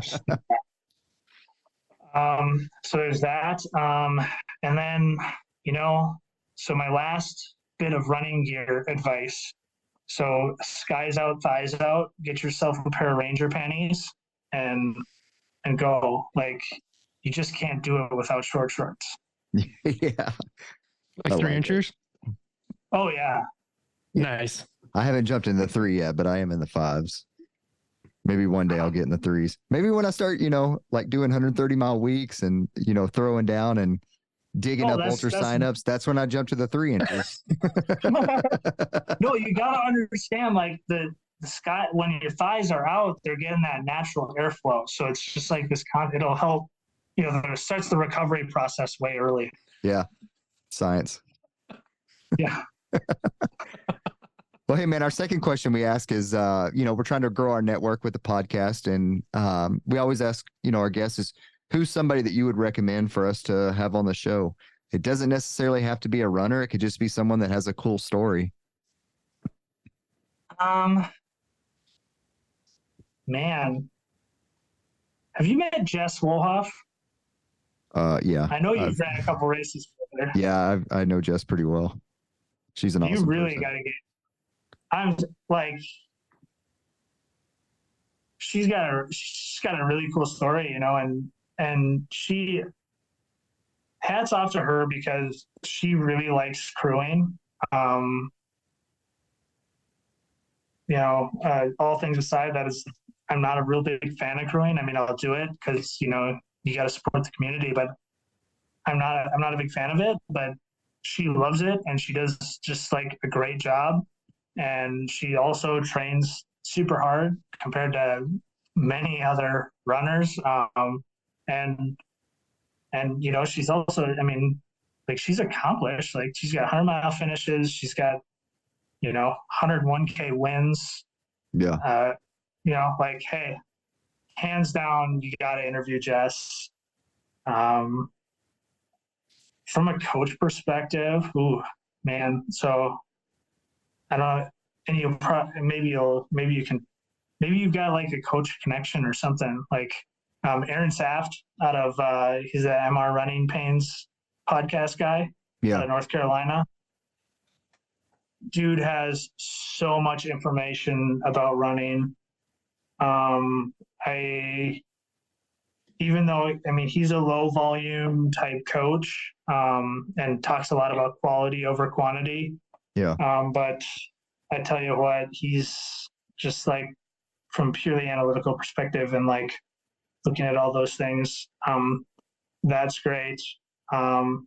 just um, so there's that. Um, and then, you know, so my last bit of running gear advice. So skies out, thighs out, get yourself a pair of ranger panties and and go. Like you just can't do it without short shorts. yeah. Like I three like it. inches. Oh yeah. Nice. I haven't jumped in the three yet, but I am in the fives. Maybe one day I'll get in the threes. Maybe when I start, you know, like doing 130 mile weeks and, you know, throwing down and digging Oh, up that's- ultra that's- signups, that's when I jump to the three inches. no, you gotta understand like the the sky when your thighs are out, they're getting that natural airflow. So it's just like this con it'll help, you know, starts the recovery process way early. yeah. Science. Yeah. Well, hey man, our second question we ask is, uh, you know, we're trying to grow our network with the podcast, and um, we always ask, you know, our guests is who's somebody that you would recommend for us to have on the show. It doesn't necessarily have to be a runner; it could just be someone that has a cool story. Um, man, have you met Jess Wolhoff? Uh, yeah, I know you've I've- ran a couple races her. yeah, I, I know Jess pretty well. She's an you awesome. You really got to get. I'm like, she's got a she's got a really cool story, you know, and and she. Hats off to her because she really likes crewing. Um, you know, uh, all things aside, that is, I'm not a real big fan of crewing. I mean, I'll do it because you know you got to support the community, but I'm not. A, I'm not a big fan of it. But she loves it, and she does just like a great job. And she also trains super hard compared to many other runners. Um, and and you know, she's also. I mean, like she's accomplished. Like she's got 100 mile finishes. She's got you know 101k wins Yeah, uh, you know, like, hey, hands down, you got to interview Jess. Um, from a coach perspective, ooh, man. So I don't know, and you pro- maybe you'll maybe you can maybe you've got like a coach connection or something like um, Aaron Saft out of uh, he's the MR Running Pains podcast guy yeah, North Carolina. Dude has so much information about running. Um, I, even though, I mean, he's a low volume type coach um, and talks a lot about quality over quantity. Yeah. Um, but I tell you what, he's just like from purely analytical perspective and like looking at all those things. Um, that's great. Um,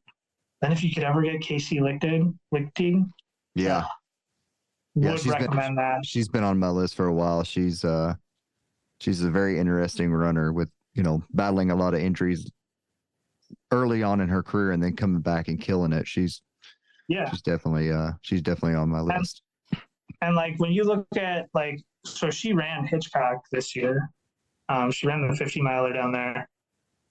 then if you could ever get Kaci Lickteig, Lickteig, yeah. Yeah, would she's been- that. She's been on my list for a while. She's uh, she's a very interesting runner with you know battling a lot of injuries early on in her career and then coming back and killing it. She's Yeah. she's definitely uh, she's definitely on my And- list. And like when you look at like, so she ran Hitchcock this year. Um, she ran the 50 miler down there.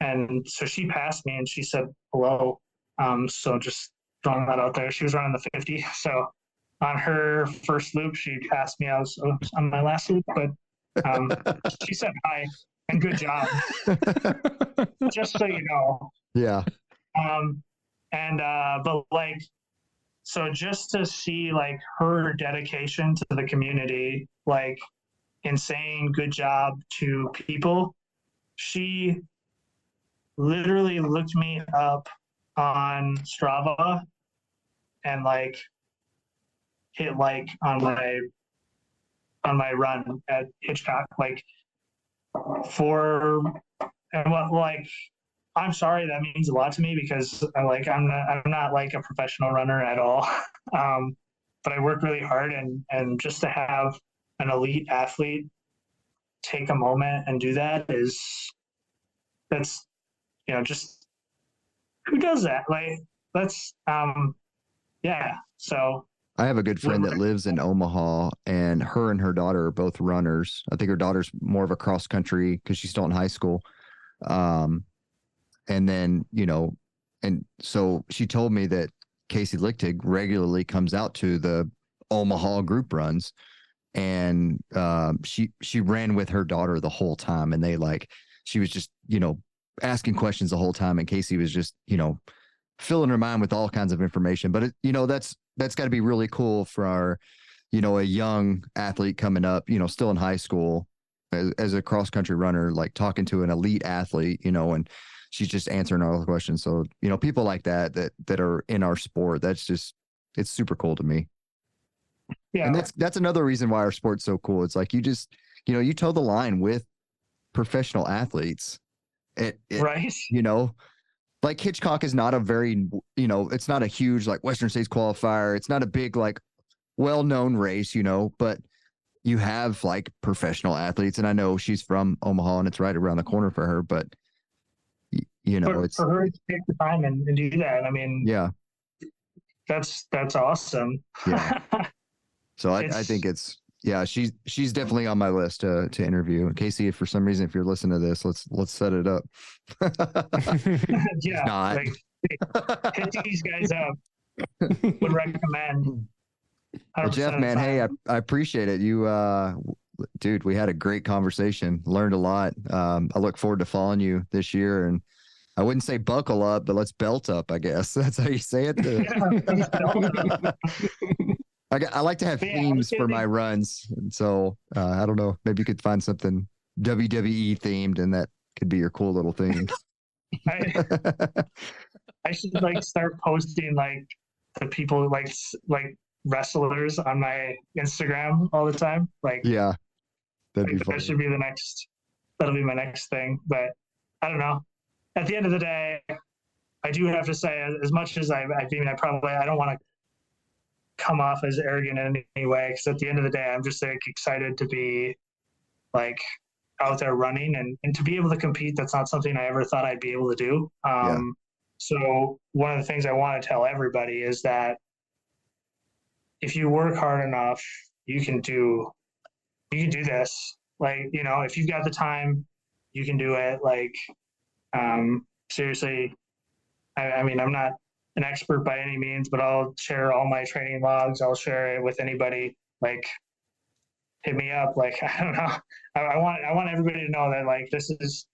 And so she passed me and she said hello. Um, so just throwing that out there. She was running the 50. So on her first loop, she passed me. I was on my last loop, but um, she said hi and good job. just so you know. yeah, um and uh but like so just to see like her dedication to the community like in saying good job to people she literally looked me up on strava and like hit like on my on my run at hitchcock like for and what like I'm sorry, that means a lot to me because I like I'm not I'm not like a professional runner at all. Um, but I work really hard and and just to have an elite athlete take a moment and do that is that's you know just who does that? Like that's um yeah. So I have a good friend that lives in Omaha, and her and her daughter are both runners. I think her daughter's more of a cross country because she's still in high school. Um, and then you know, and so she told me that Kaci Lickteig regularly comes out to the Omaha group runs, and um, she she ran with her daughter the whole time, and they like she was just you know asking questions the whole time, and Casey was just you know filling her mind with all kinds of information. But it, you know that's that's got to be really cool for our you know a young athlete coming up, you know, still in high school as, as a cross country runner, like talking to an elite athlete, you know, and she's just answering all the questions. So, you know, people like that that that are in our sport, that's just it's super cool to me. yeah, And that's that's another reason why our sport's so cool. It's like you just, you know, you toe the line with professional athletes. It, it right. you know like hitchcock is not a very you know it's not a huge like western states qualifier it's not a big like well-known race you know but you have like professional athletes and i know she's from omaha and it's right around the corner for her but you know For, it's for her to take the time and, and do that, I mean yeah that's that's awesome. Yeah. So I, I think it's yeah, she's she's definitely on my list to to interview. Kaci, if for some reason if you're listening to this, let's let's set it up. yeah, not. like hit these guys up. Would recommend. Well, Jeff, man, hey, I. I appreciate it. You, uh, dude, we had a great conversation. Learned a lot. Um, I look forward to following you this year, and I wouldn't say buckle up, but let's belt up. I guess that's how you say it. I, I like to have Yeah, themes for my runs, and so uh, I don't know. Maybe you could find something WWE themed, and that could be your cool little thing. I, I should like start posting like the people like like wrestlers on my Instagram all the time. Like, yeah, that'd be like, fun. that should be the next. That'll be my next thing. But I don't know. At the end of the day, I do have to say, as- as much as I, I mean, I probably I don't want to come off as arrogant in any way because at the end of the day, I'm just like excited to be like out there running and, and to be able to compete. That's not something I ever thought I'd be able to do. Um, So one of the things I want to tell everybody is that if you work hard enough, you can do you can do this. Like, you know, if you've got the time, you can do it. Like, um, seriously, I, I mean, I'm not an expert by any means, but I'll share all my training logs. I'll share it with anybody. Like, hit me up. Like, I don't know. I, I want I want everybody to know that like this is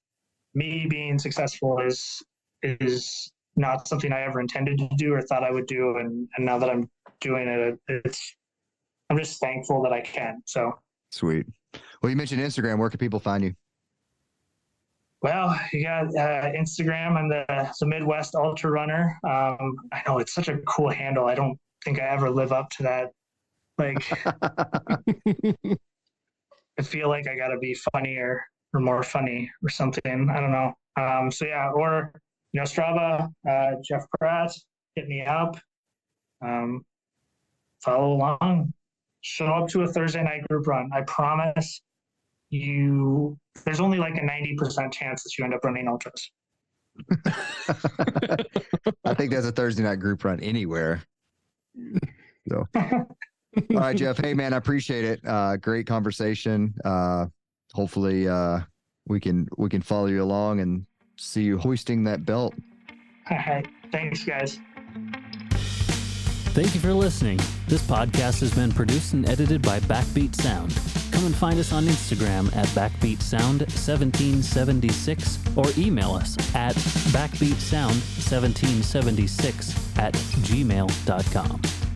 me being successful is is not something I ever intended to do or thought I would do, and and now that I'm doing it, it's I'm just thankful that I can. So. Sweet. Well, you mentioned Instagram. Where can people find you? Well, you got uh, Instagram. I'm the, the Midwest Ultra Runner. Um, I know it's such a cool handle. I don't think I ever live up to that. Like, I feel like I got to be funnier or more funny or something. I don't know. Um, so yeah, or you know, Strava, uh, Jeff Pratt, hit me up. Um, follow along. Show up to a Thursday night group run. I promise you. There's only like a ninety percent chance that you end up running ultras. I think that's a Thursday night group run anywhere. So, all right, Jeff. Hey, man, I appreciate it. Uh, great conversation. Uh, hopefully, uh, we can we can follow you along and see you hoisting that belt. All right, thanks, guys. Thank you for listening. This podcast has been produced and edited by Backbeat Sound. Come and find us on Instagram at Backbeat Sound 1776 or email us at backbeatsound1776 at gmail.com.